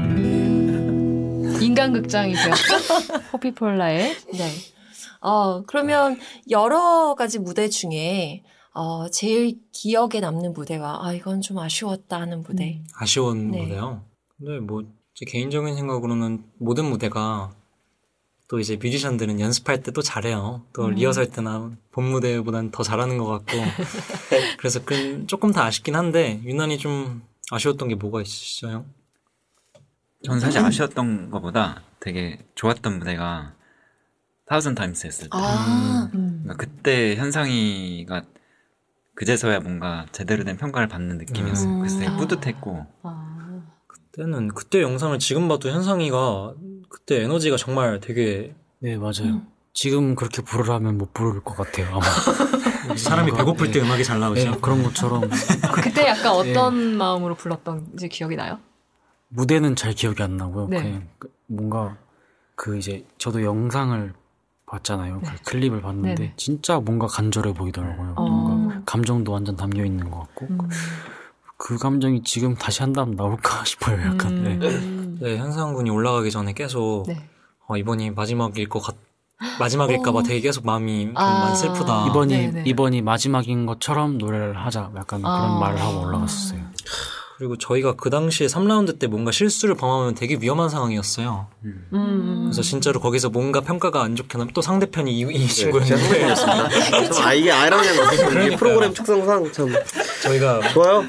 인간극장이 되었죠. 호피폴라의 네. 어, 그러면 여러 가지 무대 중에 어, 제일 기억에 남는 무대가 아, 이건 좀 아쉬웠다 하는 무대. 아쉬운 네. 무대요. 근데 뭐 제 개인적인 생각으로는 모든 무대가 또 이제 뮤지션들은 연습할 때 또 잘해요. 또 음. 리허설 때나 본 무대보다는 더 잘하는 것 같고 그래서 그 조금 더 아쉽긴 한데 유난히 좀 아쉬웠던 게 뭐가 있으시죠? 전 사실 아쉬웠던 것보다 되게 좋았던 무대가 타우전 타임스 했을 때. 아, 음. 그러니까 그때 현상이가 그제서야 뭔가 제대로 된 평가를 받는 느낌이었어요. 음. 그래서 되게 아. 뿌듯했고 아, 그 때는 그때 영상을 지금 봐도 현상이가 그때 에너지가 정말 되게 네 맞아요. 음. 지금 그렇게 부르라면 못 부를 것 같아요. 아마 사람이 뭔가, 배고플 때 네. 음악이 잘 나오죠. 네, 그런 것처럼 그때 약간 어떤 마음으로 불렀던지 기억이 나요? 무대는 잘 기억이 안 나고요. 네. 그냥 그 뭔가 그 이제 저도 영상을 봤잖아요. 네. 그 클립을 봤는데. 진짜 뭔가 간절해 보이더라고요. 어. 뭔가 감정도 완전 담겨 있는 것 같고 음. 그 감정이 지금 다시 한다면 나올까 싶어요. 약간. 네. 음. 네, 현상 군이 올라가기 전에 계속 네. 어, 이번이 마지막일 것 같, 마지막일까봐 어. 되게 계속 마음이 좀 아. 많이 슬프다. 이번이 네네. 이번이 마지막인 것처럼 노래를 하자. 약간 아. 그런 말을 하고 올라갔었어요. 그리고 저희가 그 당시에 3라운드 때 뭔가 실수를 범하면 되게 위험한 상황이었어요. 음. 그래서 진짜로 거기서 뭔가 평가가 안 좋게 나면 또 상대편이 이, 이 네, 친구였는데. 참, 아, 이게 아이러니한 것 같아요. 이게 프로그램 특성상 참 저희가 좋아요.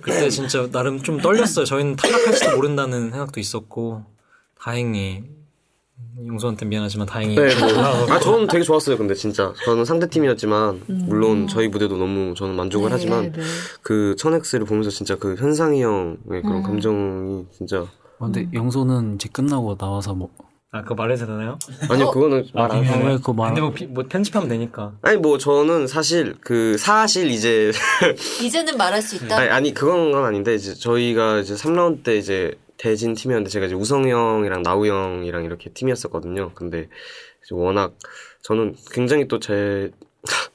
그때 진짜 나름 좀 떨렸어요. 저희는 탈락할지도 모른다는 생각도 있었고 다행히 용서한테 미안하지만 다행히 네, 뭐, 아, 저는 되게 좋았어요. 근데 진짜 저는 상대 팀이었지만 물론 저희 무대도 너무 저는 만족을 네, 하지만 네. 그 천엑스를 보면서 진짜 그 현상이 형의 그런 음. 감정이 진짜 어, 근데 영소는 이제 끝나고 나와서 뭐 아 그거 말해도 되나요? 아니요 그거는 말안 비밀이에요? 해요. 왜 그거 말 근데 뭐, 비- 뭐 편집하면 되니까 아니 뭐 저는 사실 그 사실 이제 이제는 말할 수 있다. 아니, 아니 그건 건 아닌데 이제 저희가 이제 3라운드 때 이제 대진 팀이었는데 제가 이제 우성 형이랑 나우 형이랑 이렇게 팀이었었거든요. 근데 워낙 저는 굉장히 또 제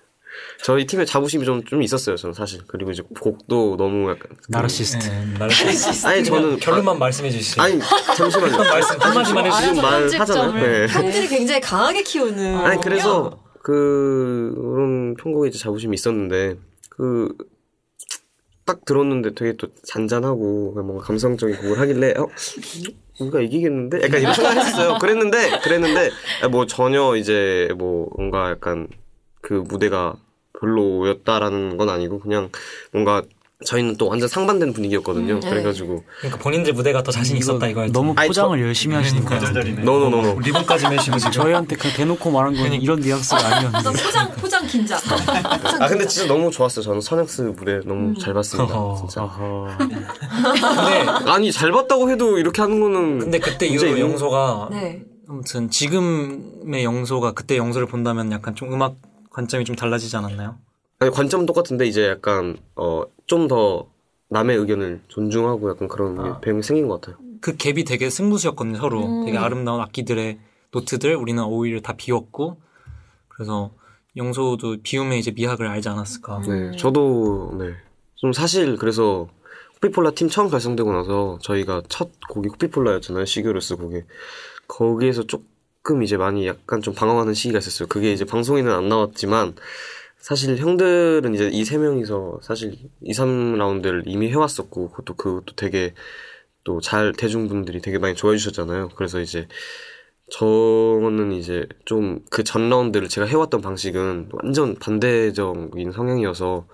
저희 팀의 자부심이 좀, 좀 있었어요. 저는 사실. 그리고 이제 곡도 너무 약간. 그- 나르시스트. 말해주세요. 아니, 저는. 결론만 말씀해 주시죠. 아니, 잠시만요. 말씀 한마디만 지금 해주시죠. 말하잖아요. 네. 형들이 굉장히 강하게 키우는. 아니, 그래서 그, 그런 편곡에 이제 자부심이 있었는데, 그, 딱 들었는데 되게 또 잔잔하고 뭔가 감성적인 곡을 하길래, 어? 우리가 이기겠는데? 약간 이런 생각을 했었어요. 그랬는데, 그랬는데, 뭐 전혀 이제 뭐 뭔가 약간 그 무대가 별로였다라는 건 아니고, 그냥 뭔가 저희는 또 완전 상반된 분위기였거든요. 음, 네. 그래가지고, 그러니까 본인들 무대가 더 자신 있었다 이거였죠. 너무 아니, 포장을 열심히 하시니까 No no no no. 리본까지 매시고 지금. 저희한테 그냥 대놓고 말한 건 이런 뉘앙스가 너 아니었는데 포장 포장 긴장. 아, 근데 진짜 너무 좋았어요. 저는 천 X 무대 너무 잘 봤습니다. 어허. 진짜. 아하. 근데 아니, 잘 봤다고 해도 이렇게 하는 거는. 근데 그때 이후로 영소가 네. 아무튼 지금의 영소가 그때 영소를 본다면 약간 좀 음악 관점이 좀 달라지지 않았나요? 아니, 관점은 똑같은데 이제 약간, 어, 좀 더 남의 의견을 존중하고 약간 그런 게 아. 배경이 생긴 것 같아요. 그 갭이 되게 승부수였거든요 서로 음. 되게 아름다운 악기들의 노트들 우리는 오히려 다 비웠고 그래서 영소도 비움의 이제 미학을 알지 않았을까 음. 네, 저도, 네. 좀 사실 그래서 호피폴라 팀 처음 결성되고 나서 저희가 첫 곡이 호피폴라였잖아요. 시교르스 곡이. 거기에서 조금 이제 많이 약간 좀 방황하는 시기가 있었어요. 그게 이제 방송에는 안 나왔지만 사실 형들은 이제 이 세 명이서 사실 2, 3라운드를 이미 해왔었고 그것도 그것도 되게 또 잘 대중분들이 되게 많이 좋아해 주셨잖아요. 그래서 이제 저는 이제 좀 그 전 라운드를 제가 해왔던 방식은 완전 반대적인 성향이어서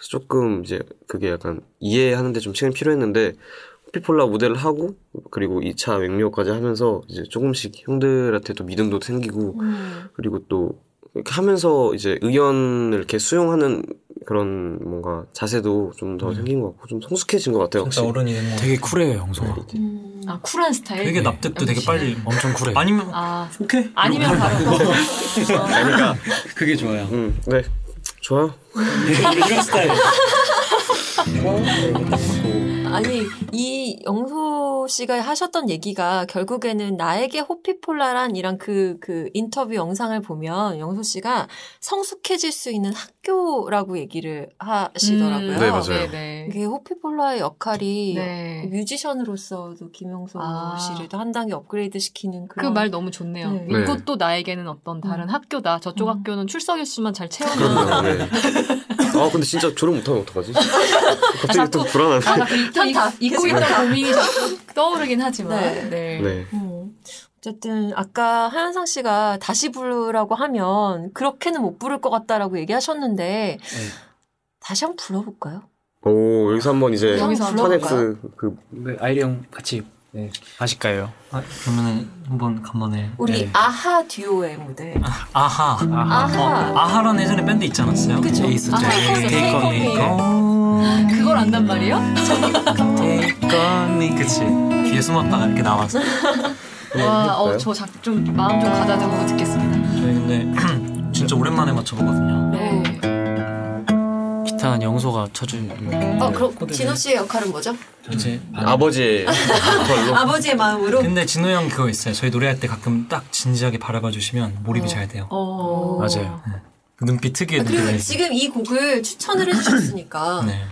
조금 이제 그게 약간 이해하는데 좀 시간이 필요했는데 피폴라 무대를 하고 그리고 2차 맹묘까지 하면서 이제 조금씩 형들한테도 믿음도 생기고 음. 그리고 또 이렇게 하면서 이제 의견을 이렇게 수용하는 그런 뭔가 자세도 좀더 음. 생긴 것 같고 좀 성숙해진 것 같아요. 진짜. 어른이 된거 되게 쿨해요 영소가. 음. 아 쿨한 스타일. 되게 납득도 되게 빨리 엄청 쿨해. 아니면 아 오케이 아니면 바로 그러니까 그게 좋아요 음, 네. 좋아요. 이런 스타일 아니 이 영소 씨가 하셨던 얘기가 결국에는 나에게 호피폴라란이란 그, 그 인터뷰 영상을 보면 영소 씨가 성숙해질 수 있는 학 교라고 얘기를 하시더라고요. 네, 맞아요. 네네. 이게 호피폴라의 역할이 네. 뮤지션으로서도 김영소 아. 씨를 또 한 단계 업그레이드 시키는 그 그런 말 너무 좋네요. 네. 네. 이것도 나에게는 어떤 다른 음. 학교다. 저쪽 음. 학교는 출석 일수만 잘 채우면 그럼요. 네. 아 근데 진짜 졸업 못하면 어떡하지? 갑자기 또 불안하네. 아, 또. 잊고 있던 고민이 떠오르긴 하지만. 네. 네. 네. 음. 어쨌든 아까 하현상 씨가 다시 부르라고 하면 그렇게는 못 부를 것 같다라고 얘기하셨는데 다시 한번 불러볼까요? 오 여기서 한번 이제 파넥스 그 네, 아일이 형 같이 네, 하실까요? 아, 그러면은 한번 간만에 우리 네. 아하 듀오의 무대. 아 하 아하. 아하. 어, 아하라는 예전에 밴드 있지 않았어요? 그쵸. 아하. Take on. 그걸 안단 말이에요? 테이크 온. 그치 뒤에 숨었다가 이렇게 나와서 와, 어? 저 작, 좀 마음 좀 가다듬고 듣겠습니다. 저희 근데 진짜 오랜만에 맞춰보거든요 네. 기타는 영소가 쳐주면 어, 그럼 진호 씨의 역할은 뭐죠? 이제 아버지의 걸로 아버지의 마음으로. 근데 진호 형 그거 있어요 저희 노래할 때 가끔 딱 진지하게 바라봐 주시면 몰입이 잘 돼요 어. 맞아요. 그 눈빛 특유의 아, 그리고 눈빛이 지금 이 곡을 추천을 해주셨으니까 네.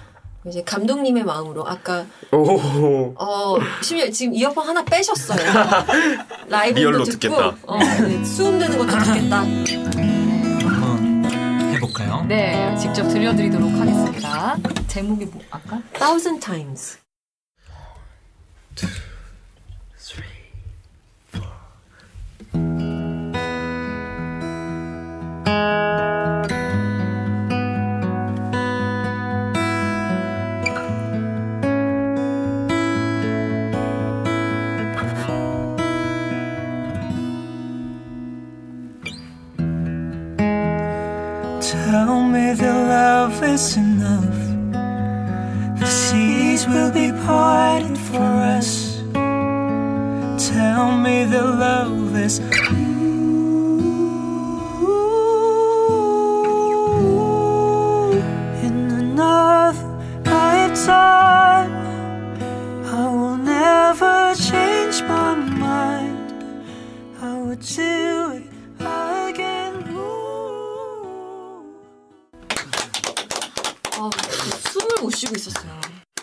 이제 감독님의 마음으로 아까 오어 심지어 지금 이어폰 하나 빼셨어요. 라이브도 리얼로 듣고 듣겠다. 어, 네, 수음되는 것도 듣겠다. 한번 해볼까요? 네, 직접 들려드리도록 하겠습니다. 제목이 뭐, 아까? Thousand times. Tell me that love is enough. The seas will be parted for us. Tell me that love is. In another lifetime, 쉬고 있었어요.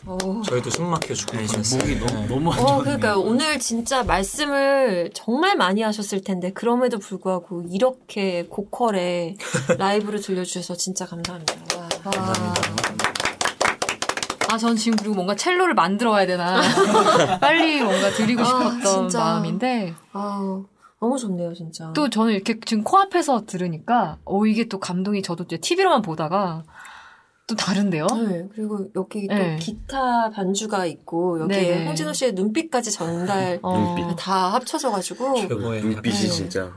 어. 저희도 숨 막혀 죽을 네, 뻔했어요 목이 너무 네. 너무 안 어, 좋아요. 그러니까요. 오늘 진짜 말씀을 정말 많이 하셨을 텐데, 그럼에도 불구하고 이렇게 고퀄의 라이브를 들려주셔서 진짜 감사합니다. 와. 아, 전 지금 그리고 뭔가 첼로를 만들어 와야 되나. 빨리 뭔가 드리고 아, 싶었던 진짜. 마음인데. 아우, 너무 좋네요, 진짜. 또 저는 이렇게 지금 코앞에서 들으니까, 어, 이게 또 감동이 저도 이제 TV로만 보다가 또 다른데요? 네, 그리고 여기 또 네. 기타 반주가 있고, 여기에 네네. 홍진호 씨의 눈빛까지 전달 어. 눈빛. 다 합쳐져 가지고. 최고의 눈빛이 네. 진짜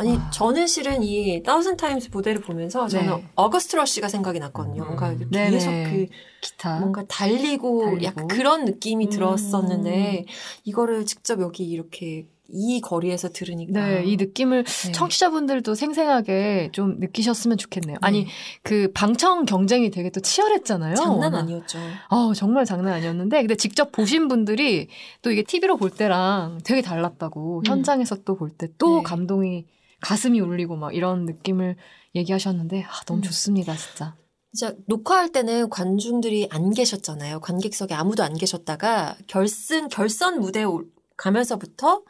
아니, 저는 실은 이 Thousand Times 무대를 보면서 저는 네. August Rush가 생각이 났거든요. 뭔가 이렇게 네네. 계속 그 기타. 뭔가 달리고, 달리고. 약간 그런 느낌이 음. 들었었는데 이거를 직접 여기 이렇게 이 거리에서 들으니까 네, 이 느낌을 네. 청취자분들도 생생하게 좀 느끼셨으면 좋겠네요. 아니, 네. 그 방청 경쟁이 되게 또 치열했잖아요. 장난. 아니었죠. 어, 정말 장난 아니었는데, 근데 직접 보신 분들이 또 이게 TV로 볼 때랑 되게 달랐다고, 음. 현장에서 또 볼 때또 네. 감동이 가슴이 울리고 막 이런 느낌을 얘기하셨는데, 아, 너무 음. 좋습니다, 진짜. 진짜 녹화할 때는 관중들이 안 계셨잖아요. 관객석에 아무도 안 계셨다가 결승 결선 무대에 올- 가면서부터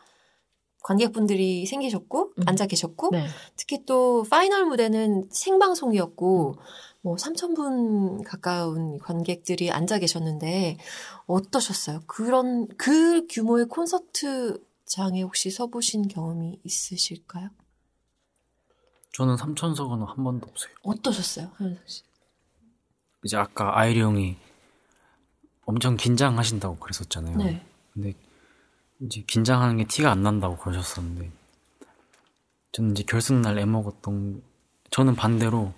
관객분들이 생기셨고 음. 앉아 계셨고 네. 특히 또 final 무대는 생방송이었고 뭐 3천 분 가까운 관객들이 앉아 계셨는데 어떠셨어요? 그런 그 규모의 콘서트장에 혹시 서보신 경험이 있으실까요? 저는 삼천석은 한 번도 없어요. 어떠셨어요, 하현상 씨? 이제 아까 아일이 형이 엄청 긴장하신다고 그랬었잖아요. 네. 근데 이제 긴장하는 게 티가 안 난다고 그러셨었는데 저는 이제 결승날 애 먹었던 저는 반대로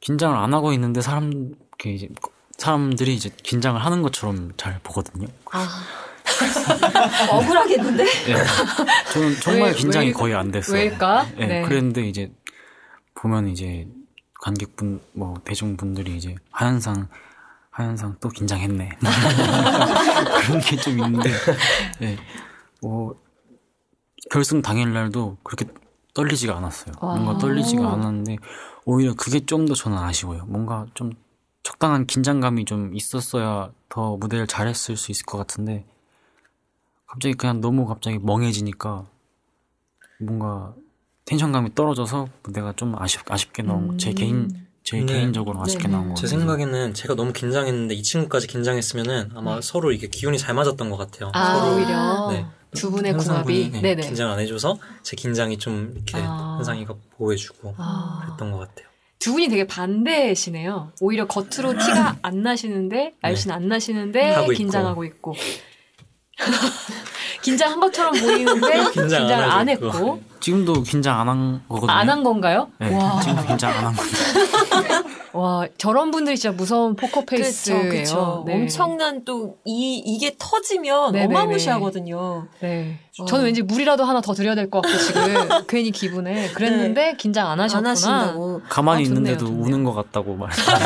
긴장을 안 하고 있는데 사람 이렇게 이제 사람들이 이제 긴장을 하는 것처럼 잘 보거든요. 억울하겠는데? 예. 저는 정말 왜- 긴장이 왜- 거의 안 됐어요. 왜일까? 예, 네. 그랬는데 이제 보면 이제 관객분 뭐 대중분들이 이제 하현상 하현상 또 긴장했네 그런 게 좀 있는데 예, 뭐 결승 당일날도 그렇게 떨리지가 않았어요. 뭔가 아. 떨리지가 않았는데 오히려 그게 좀 더 저는 아쉬워요. 뭔가 좀 적당한 긴장감이 좀 있었어야 더 무대를 잘했을 수 있을 것 같은데 갑자기 그냥 너무 갑자기 멍해지니까 뭔가 텐션감이 떨어져서 무대가 좀 아쉽, 아쉽게 나온 제 개인 제 네. 개인적으로 아쉽게 나온 것제 같아요. 생각에는 제가 너무 긴장했는데 이 친구까지 긴장했으면은 아마 서로 이게 기운이 잘 맞았던 것 같아요. 아, 서로 오히려 네. 두 분의 궁합이 네. 긴장 안 해줘서 제 긴장이 좀 이렇게 아. 현상이가 보호해주고 아. 그랬던 것 같아요. 두 분이 되게 반대시네요. 오히려 겉으로 티가 안 나시는데 날씨는 안 나시는데 하고 있고. 긴장하고 있고. 긴장한 것처럼 보이는데 긴장 안 긴장을 안 있고. 했고 지금도 긴장 안 한 거거든요. 안 한 건가요? 네, 와, 지금도 긴장 안한 건데. 와 저런 분들이 진짜 무서운 포커페이스예요. 그렇죠, 그렇죠. 네. 엄청난 또 이 이게 터지면 네네네. 어마무시하거든요. 네. 어. 저는 왠지 물이라도 하나 더 드려야 될 것 같고 지금 괜히 기분에 그랬는데 긴장 안 하셨구나. 안. 가만히 아, 좋네요, 있는데도 좋네요. 우는 것 같다고 말씀하시고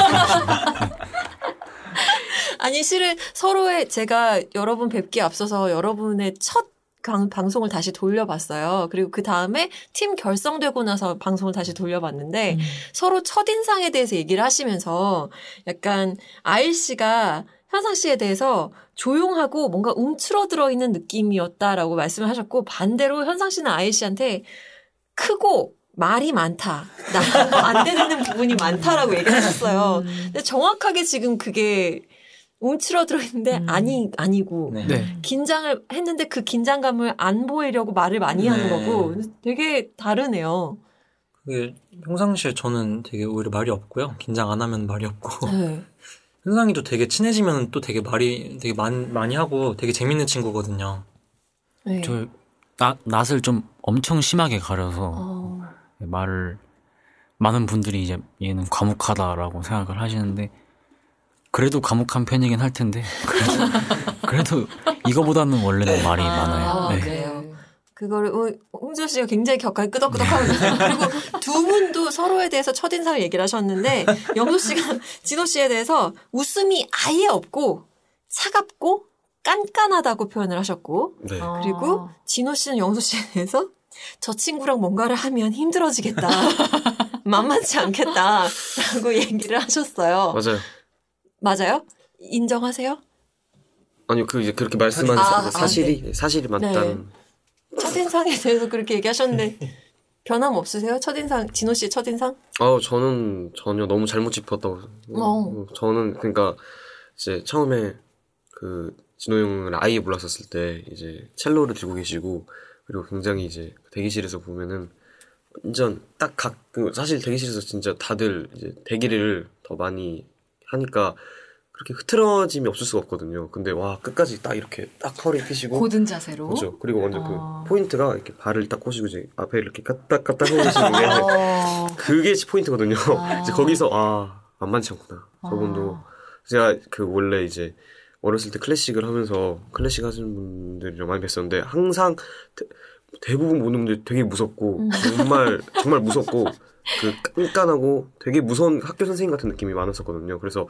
아니 실은 서로의 제가 여러분 뵙기 앞서서 여러분의 첫 강- 방송을 다시 돌려봤어요. 그리고 그 다음에 팀 결성되고 나서 방송을 다시 돌려봤는데 음. 서로 첫인상에 대해서 얘기를 하시면서 약간 아일 씨가 현상 씨에 대해서 조용하고 뭔가 움츠러들어 있는 느낌이었다라고 말씀을 하셨고 반대로 현상 씨는 아일 씨한테 크고 말이 많다. 나안 되는 부분이 많다라고 얘기를 하셨어요. 음. 근데 정확하게 지금 그게 움츠러들어 있는데 음. 아니 아니고 네. 네. 긴장을 했는데 그 긴장감을 안 보이려고 말을 많이 하는 네. 거고 되게 다르네요. 그게 평상시에 저는 되게 오히려 말이 없고요. 긴장 안 하면 말이 없고. 네. 현상이도 되게 친해지면 또 되게 말이 되게 많이, 많이 하고 되게 재밌는 친구거든요. 네. 저 나, 낯을 좀 엄청 심하게 가려서 어, 말을 많은 분들이 이제 얘는 과묵하다라고 생각을 하시는데 그래도 과묵한 편이긴 할 텐데 그래도, 그래도 이거보다는 원래는 말이 많아요. 아, 네. 그래요. 그거를 어, 홍준 씨가 굉장히 격하게 끄덕끄덕하고 있어요. 그리고 두 분도 서로에 대해서 첫인상을 얘기를 하셨는데 영도 씨가 진호 씨에 대해서 웃음이 아예 없고 차갑고 깐깐하다고 표현을 하셨고 네. 아. 그리고 진호 씨는 영수 씨에 대해서 저 친구랑 뭔가를 하면 힘들어지겠다. 만만치 않겠다라고 얘기를 하셨어요. 맞아요. 맞아요? 인정하세요? 아니요, 그 이제 그렇게 말씀하는 아, 사- 사실이 사실이 맞다는. 첫인상에 대해서 그렇게 얘기하셨는데 변함 없으세요? 첫인상 진호 씨의 첫인상? 아, 저는 전혀 너무 잘못 짚었다고. 어. 저는 그러니까 이제 처음에 그 진호 형을 아예 몰랐었을 때 이제 첼로를 들고 계시고 그리고 굉장히 이제 대기실에서 보면은 완전 딱각그 사실 대기실에서 진짜 다들 이제 대기를 더 많이 하니까 그렇게 흐트러짐이 없을 수가 없거든요. 근데 와 끝까지 딱 이렇게 딱 허리 펴시고 고든 자세로. 그렇죠. 그리고 완전 아. 그 포인트가 이렇게 발을 딱 꼬시고 이제 앞에 이렇게 까딱 까딱 해주시는 게 어. 그게 포인트거든요. 아. 이제 거기서 아 만만치 않구나. 저분도 제가 그 원래 이제 어렸을 때 클래식을 하면서 클래식 하시는 분들이랑 많이 뵀었는데 항상 대, 대부분 모든 분들이 되게 무섭고 정말 정말 무섭고 그 깐깐하고 되게 무서운 학교 선생님 같은 느낌이 많았었거든요. 그래서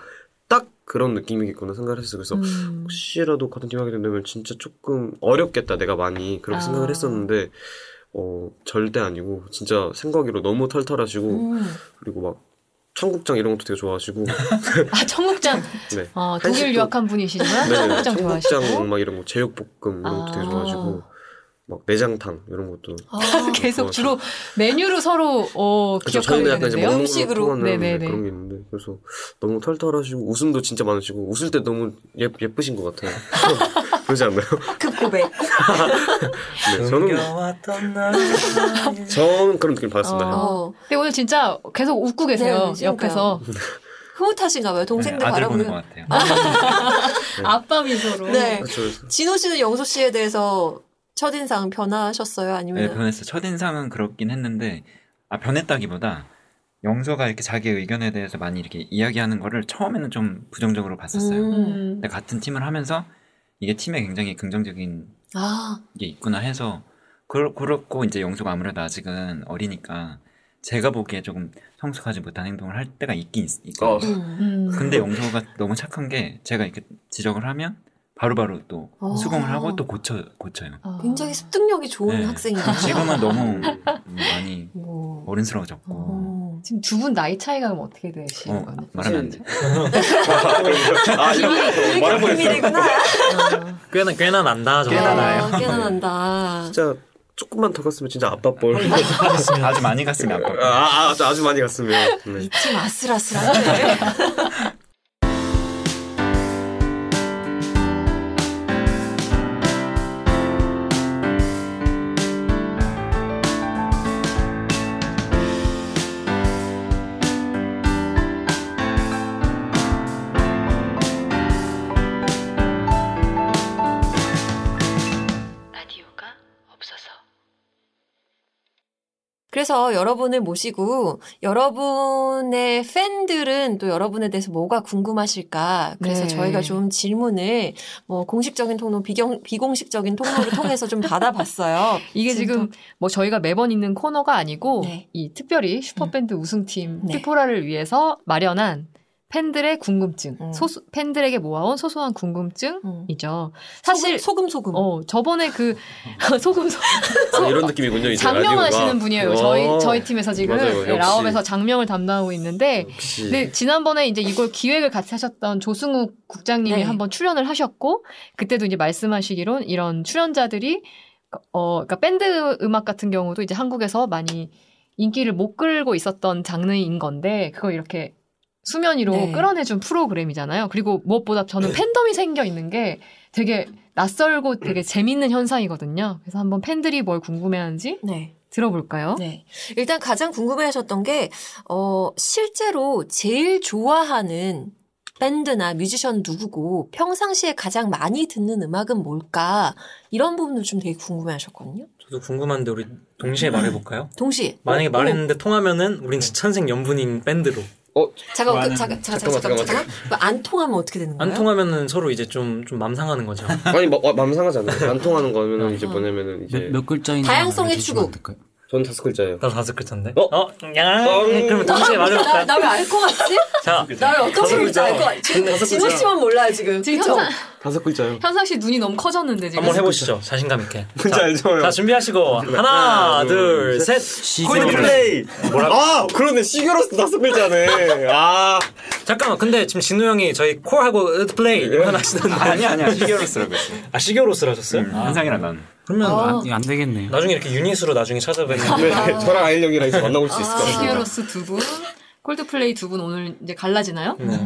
딱 그런 느낌이겠구나 생각을 했어요. 그래서 음. 혹시라도 같은 팀 하게 된다면 진짜 조금 어렵겠다 내가 많이 그렇게 아. 생각을 했었는데 어 절대 아니고 진짜 생각으로 너무 털털하시고 음. 그리고 막 청국장 이런 것도 되게 좋아하시고 아 청국장. 네. 어, 독일 유학한 분이시지만 네, 청국장 좋아하시고. 청국장 막 이런 거 제육볶음 이런 것도 되게 아. 좋아하시고 막 내장탕 이런 것도 아, 계속 주로 메뉴로 서로 어, 기억하게 저희는 약간 되는데요. 먹는 음식으로. 네네네. 그런 게 있는데 그래서 너무 털털하시고 웃음도 진짜 많으시고 웃을 때 너무 예, 예쁘신 것 같아요. 그러지 않나요? 급 고백. 네, 저는 숨겨왔던 날 저는 그런 느낌 받았습니다. 어. 어. 근데 오늘 진짜 계속 웃고 계세요. 네, 옆에서. 흐뭇하신가 봐요. 동생들 네, 바라보는. 것 같아요. 아빠 미소로. 네. 그렇죠. 그래서 진호 씨는 영소 씨에 대해서 첫인상 변하셨어요? 아니면 네, 변했어. 첫인상은 그렇긴 했는데, 아, 변했다기보다, 영서가 이렇게 자기 의견에 대해서 많이 이렇게 이야기하는 거를 처음에는 좀 부정적으로 봤었어요. 음. 음. 근데 같은 팀을 하면서, 이게 팀에 굉장히 긍정적인 아, 게 있구나 해서, 그, 그렇고 이제 영서가 아무래도 아직은 어리니까, 제가 보기에 조금 성숙하지 못한 행동을 할 때가 있긴 있, 있거든요. 음. 음. 근데 영서가 너무 착한 게, 제가 이렇게 지적을 하면, 바로바로 또 어. 수긍을 하고 또 고쳐, 고쳐요. 아. 굉장히 습득력이 좋은 네. 학생이에요. 지금은 너무 많이 뭐. 어른스러워졌고 어. 지금 두 분 나이 차이가 그럼 어떻게 되시는 어, 거예요? 말하면 안 돼. 아, 뻔했어. 비밀이구나. 꽤나 꽤나 난다. 저 꽤나 나요. 아, 꽤나 난다. 진짜 조금만 더 갔으면 진짜 아빠 뻘. 아주 많이 갔으면 아빠. 아, 아, 아주, 아주 많이 갔으면. 네. 좀 아슬아슬하네. 그래서 여러분을 모시고 여러분의 팬들은 또 여러분에 대해서 뭐가 궁금하실까? 그래서 네. 저희가 좀 질문을 뭐 공식적인 통로, 비경, 비공식적인 통로를 통해서 좀 받아봤어요. 이게 지금 뭐 저희가 매번 있는 코너가 아니고 네. 이 특별히 슈퍼밴드 우승팀 네. 티포라를 위해서 마련한 팬들의 궁금증, 음. 소수, 팬들에게 모아온 소소한 궁금증이죠. 음. 사실 소금 소금. 소금. 어 저번에 그 소금 소, 아, 이런 느낌이군요. 이제 장명 라디오가. 하시는 분이에요. 어. 저희 저희 팀에서 지금 맞아요. 네. 라업에서 장명을 담당하고 있는데 역시. 근데 지난번에 이제 이걸 기획을 같이 하셨던 조승욱 국장님이 네. 한번 출연을 하셨고 그때도 이제 말씀하시기론 이런 출연자들이 어 그러니까 밴드 음악 같은 경우도 이제 한국에서 많이 인기를 못 끌고 있었던 장르인 건데 그걸 이렇게 수면 위로 네. 끌어내준 프로그램이잖아요. 그리고 무엇보다 저는 팬덤이 생겨 있는 게 되게 낯설고 되게 재밌는 현상이거든요. 그래서 한번 팬들이 뭘 궁금해하는지 네. 들어볼까요? 네. 일단 가장 궁금해 하셨던 게, 어, 실제로 제일 좋아하는 밴드나 뮤지션 누구고 평상시에 가장 많이 듣는 음악은 뭘까? 이런 부분도 좀 되게 궁금해 하셨거든요. 저도 궁금한데 우리 동시에 말해볼까요? 동시에. 만약에 어, 말했는데 통하면은 우린 진짜 천생 연분인 밴드로. 어, 잠깐, 그, 좋아하는- 잠깐, 잠깐, 잠깐, 잠깐. 잠깐. 안 통하면 어떻게 되는 거예요? 안 통하면은 서로 이제 좀, 좀 맘 상하는 거죠. 아니, 뭐, 맘 상하지 않나요? 안 통하는 거면은 이제 어. 뭐냐면은 이제. 몇, 몇 글자인지 다양성의 추구. 전 다섯 글자예요. 나도 다섯 글자인데. 어? 어? 야, 네, 그러면 동시에 말해볼까? 나왜 알 것 같지? 자, 나왜 어떤 식인지 알것 같지? 진호. 씨만 몰라요, 지금. 지금 다섯 글자요. 현상 씨 눈이 너무 커졌는데 지금. 한번 해보시죠. 자신감 있게. 자, 알죠? 자, 준비하시고. 하나, 하나, 둘, 둘, 셋. 콜드플레이! 뭐라고? 아, 그러네. 시규어로스 다섯 글자네. 아. 잠깐만, 근데 지금 진우 형이 저희 콜하고 플레이 예. 하나 하시던데. 아니 아니야 시규어로스라고 했어. 아, 시규어로스를 하셨어요? 음, 현상이랑 난. 그러면 어. 아, 이거 안 되겠네요. 나중에 이렇게 유닛으로 나중에 찾아뵈면. 네, 저랑 아일 형이랑 이제 만나볼 수 있을 것 같습니다. 시규어로스 두 분, 콜드플레이 두 분 오늘 이제 갈라지나요? 네.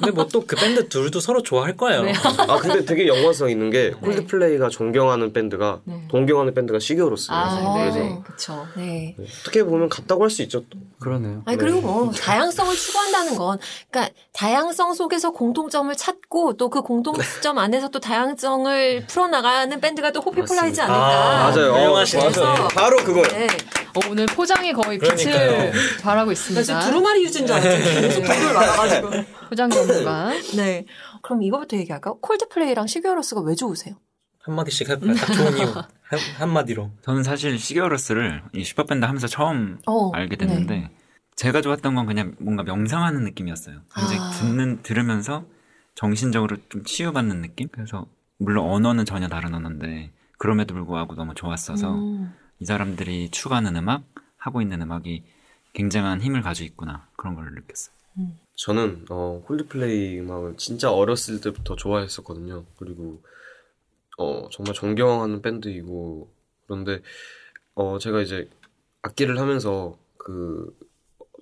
근데 뭐 또 그 밴드 둘도 서로 좋아할 거예요. 네. 아, 근데 되게 연관성 있는 게 콜드플레이가 존경하는 밴드가 네. 동경하는 밴드가 시규어로스예요. 아, 그래서 네, 그쵸. 네. 어떻게 보면 같다고 할 수 있죠. 또. 그러네요. 아니 그리고 뭐 다양성을 추구한다는 건 그러니까 다양성 속에서 공통점을 찾고 또 그 공통점 안에서 또 다양성을 풀어나가는 밴드가 또 호피폴라이지 않을까. 아, 맞아요. 맞아요. 바로 그거예요. 네. 어, 오늘 포장이 거의 빛을 그러니까요. 발하고 있습니다. 두루마리 유진 줄 알았죠. 계속 불을 말아가지고. 포장 전문가. 네. 그럼 이거부터 얘기할까요? 콜드플레이랑 시규어로스가 왜 좋으세요? 한마디씩 할까요? 딱 좋은 이유. 한, 한마디로. 저는 사실 시계로스를 이 슈퍼밴드 하면서 처음 어, 알게 됐는데 네. 제가 좋았던 건 그냥 뭔가 명상하는 느낌이었어요. 굉장히 아. 듣는 들으면서 정신적으로 좀 치유받는 느낌. 그래서 물론 언어는 전혀 다른 언어인데 그럼에도 불구하고 너무 좋았어서 음. 이 사람들이 추구하는 음악 하고 있는 음악이 굉장한 힘을 가지고 있구나 그런 걸 느꼈어요. 저는 어, 콜드플레이 음악을 진짜 어렸을 때부터 좋아했었거든요. 그리고 어, 정말 존경하는 밴드이고 그런데 어, 제가 이제 악기를 하면서 그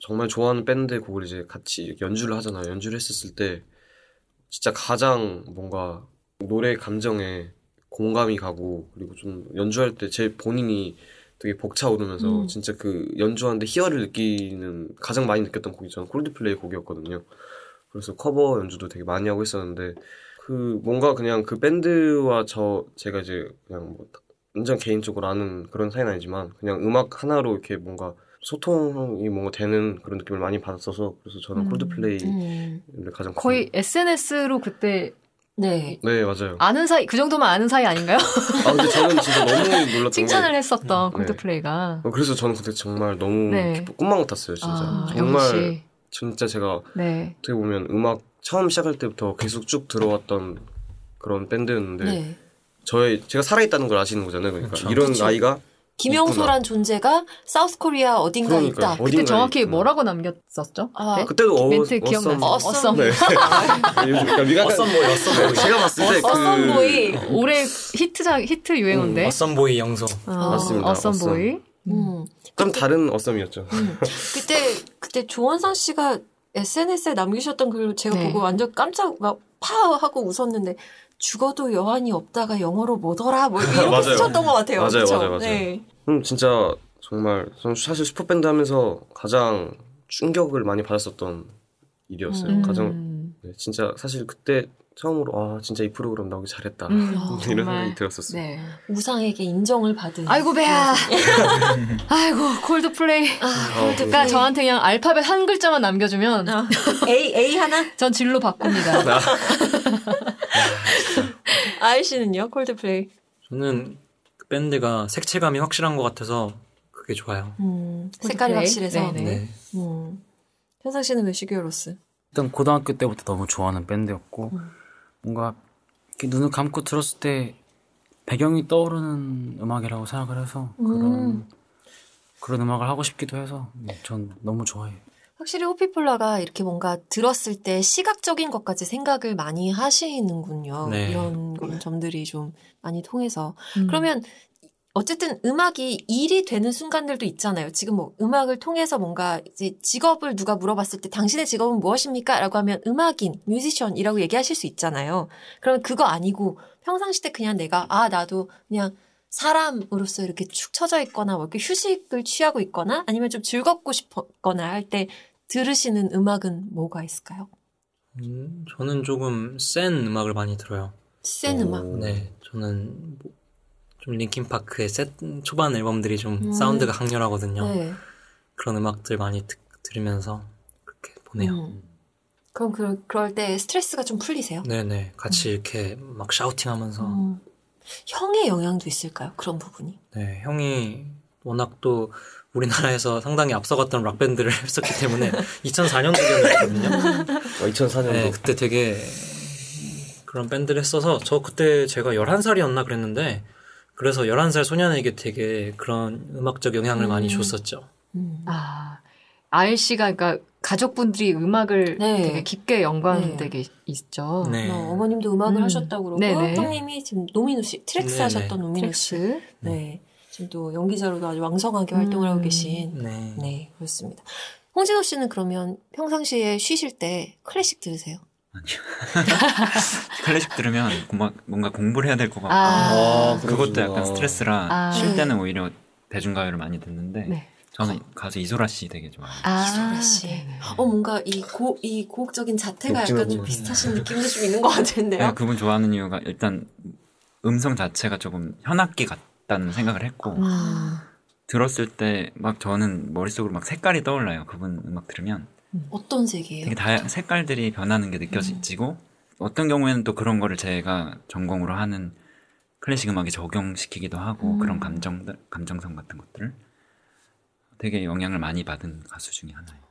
정말 좋아하는 밴드의 곡을 이제 같이 연주를 하잖아요. 연주를 했었을 때 진짜 가장 뭔가 노래 감정에 공감이 가고 그리고 좀 연주할 때 제 본인이 되게 벅차오르면서 음. 진짜 그 연주하는데 희열을 느끼는 가장 많이 느꼈던 곡이 저는 콜드플레이 곡이었거든요. 그래서 커버 연주도 되게 많이 하고 있었는데 그 뭔가 그냥 그 밴드와 저 제가 이제 그냥 뭐 완전 개인적으로 아는 그런 사이는 아니지만 그냥 음악 하나로 이렇게 뭔가 소통이 뭔가 되는 그런 느낌을 많이 받았어서 그래서 저는 음. 콜드플레이를 음. 가장 거의 SNS로 그때 네. 네 맞아요. 아는 사이 그 정도면 아는 사이 아닌가요? 아 근데 저는 진짜 너무 놀랐던 칭찬을 게 했었던 네. 콜드플레이가 어, 그래서 저는 그때 정말 너무 네. 꿈만 같았어요 진짜 아, 정말 역시 진짜 제가 네. 어떻게 보면 음악 처음 시작할 때부터 계속 쭉 들어왔던 그런 밴드였는데 네. 저의 제가 살아있다는 걸 아시는 거잖아요. 그러니까 그렇죠. 이런 그쵸. 아이가 김영소란 존재가 South Korea 어딘가에 그러니까요. 있다. 어디- 그때 정확히 있구나. 뭐라고 남겼었죠? 아, 네? 그때도 어, 멘트 기억나세요? Awesome- awesome. 네. 그러니까 awesome boy, awesome boy. 제가 봤을 때 그 awesome boy. 올해 히트작 히트 유행어인데. Awesome boy 영소. 어, 맞습니다. Awesome boy. 음. 좀 다른 어썸이었죠. 그때 그때 조원상 씨가 SNS에 남기셨던 글을 제가 네. 보고 완전 깜짝 막 파 하고 웃었는데 죽어도 여한이 없다가 영어로 뭐더라 뭐 이렇게. 쓰셨던 것 같아요. 맞아요, 그쵸? 맞아요, 맞아요. 네. 음 진짜 정말 저는 사실 슈퍼밴드 하면서 가장 충격을 많이 받았었던 일이었어요. 음. 가장 네, 진짜 사실 그때 처음으로 아 진짜 이 프로그램 나오기 잘했다 음, 아, 이런. 생각이 들었었어요. 네. 우상에게 인정을 받은. 아이고 배야. 아이고 콜드플레이. 아, 그러니까 저한테 그냥 알파벳 한 글자만 남겨주면 아, A A 하나. 전 진로 바꿉니다. 아이 씨는요 콜드플레이. 저는 그 밴드가 색채감이 확실한 것 같아서 그게 좋아요. 음, 색깔이? 확실해서. 네, 네. 음. 현상 씨는 왜 시규어로스? 일단 고등학교 때부터 너무 좋아하는 밴드였고 뭔가 이렇게 눈을 감고 들었을 때 배경이 떠오르는 음악이라고 생각을 해서 그런 음. 그런 음악을 하고 싶기도 해서 네, 전 너무 좋아해요. 확실히 호피폴라가 이렇게 뭔가 들었을 때 시각적인 것까지 생각을 많이 하시는군요. 네. 이런 그런 점들이 좀 많이 통해서. 음. 그러면 어쨌든 음악이 일이 되는 순간들도 있잖아요. 지금 뭐 음악을 통해서 뭔가 이제 직업을 누가 물어봤을 때 당신의 직업은 무엇입니까? 라고 하면 음악인, 뮤지션이라고 얘기하실 수 있잖아요. 그러면 그거 아니고 평상시 때 그냥 내가 아 나도 그냥 사람으로서 이렇게 축 처져 있거나 뭐 이렇게 휴식을 취하고 있거나 아니면 좀 즐겁고 싶거나 할 때 들으시는 음악은 뭐가 있을까요? 음, 저는 조금 센 음악을 많이 들어요. 센 음악. 네, 저는 뭐, 좀 링킨 파크의 셋 초반 앨범들이 좀 음. 사운드가 강렬하거든요. 네. 그런 음악들 많이 듣, 들으면서 그렇게 보내요. 음. 그럼 그, 그럴 때 스트레스가 좀 풀리세요? 네네, 같이 이렇게 막 shouting하면서 음. 형의 영향도 있을까요? 그런 부분이. 네, 형이 워낙 또 우리나라에서 상당히 앞서갔던 락 밴드를 했었기 때문에 2004년도였거든요. 어, 2004년도 네, 그때 되게 그런 밴드를 했어서 저 그때 제가 11살이었나 그랬는데 그래서 11살 소년에게 되게 그런 음악적 영향을 많이 음. 줬었죠. 음. 아, 아일 씨가 그러니까 가족분들이 음악을 네. 되게 깊게 연관되게 있죠. 네. 어, 어머님도 음악을 음. 하셨다고 그러고 네네. 형님이 지금 노민우 씨 트랙스 네네. 하셨던 노민우 씨. 트랙스. 네. 지금 또 연기자로도 아주 왕성하게 음. 활동을 하고 계신. 네. 네, 그렇습니다. 홍진호 씨는 그러면 평상시에 쉬실 때 클래식 들으세요? 클래식 들으면 뭔가, 뭔가 공부를 해야 될 것 같고 아, 그것도 약간 스트레스라 아. 쉴 네. 때는 오히려 대중가요를 많이 듣는데 네. 저는 가수 이소라 씨 되게 좋아해요. 아, 이소라 씨. 네네. 어, 뭔가 이 고, 이 고혹적인 자태가 약간 좀 비슷하신 느낌도 좀 있는 것 같은데요? 네, 그분 좋아하는 이유가 일단 음성 자체가 조금 현악기 같 다는 생각을 했고 음. 들었을 때 막 저는 머릿속으로 막 색깔이 떠올라요. 그분 음악 들으면 어떤 색이에요? 되게 다양 색깔들이 변하는 게 느껴지고 어떤 경우에는 또 그런 거를 제가 전공으로 하는 클래식 음악에 적용시키기도 하고 음. 그런 감정들 감정성 같은 것들을 되게 영향을 많이 받은 가수 중에 하나예요.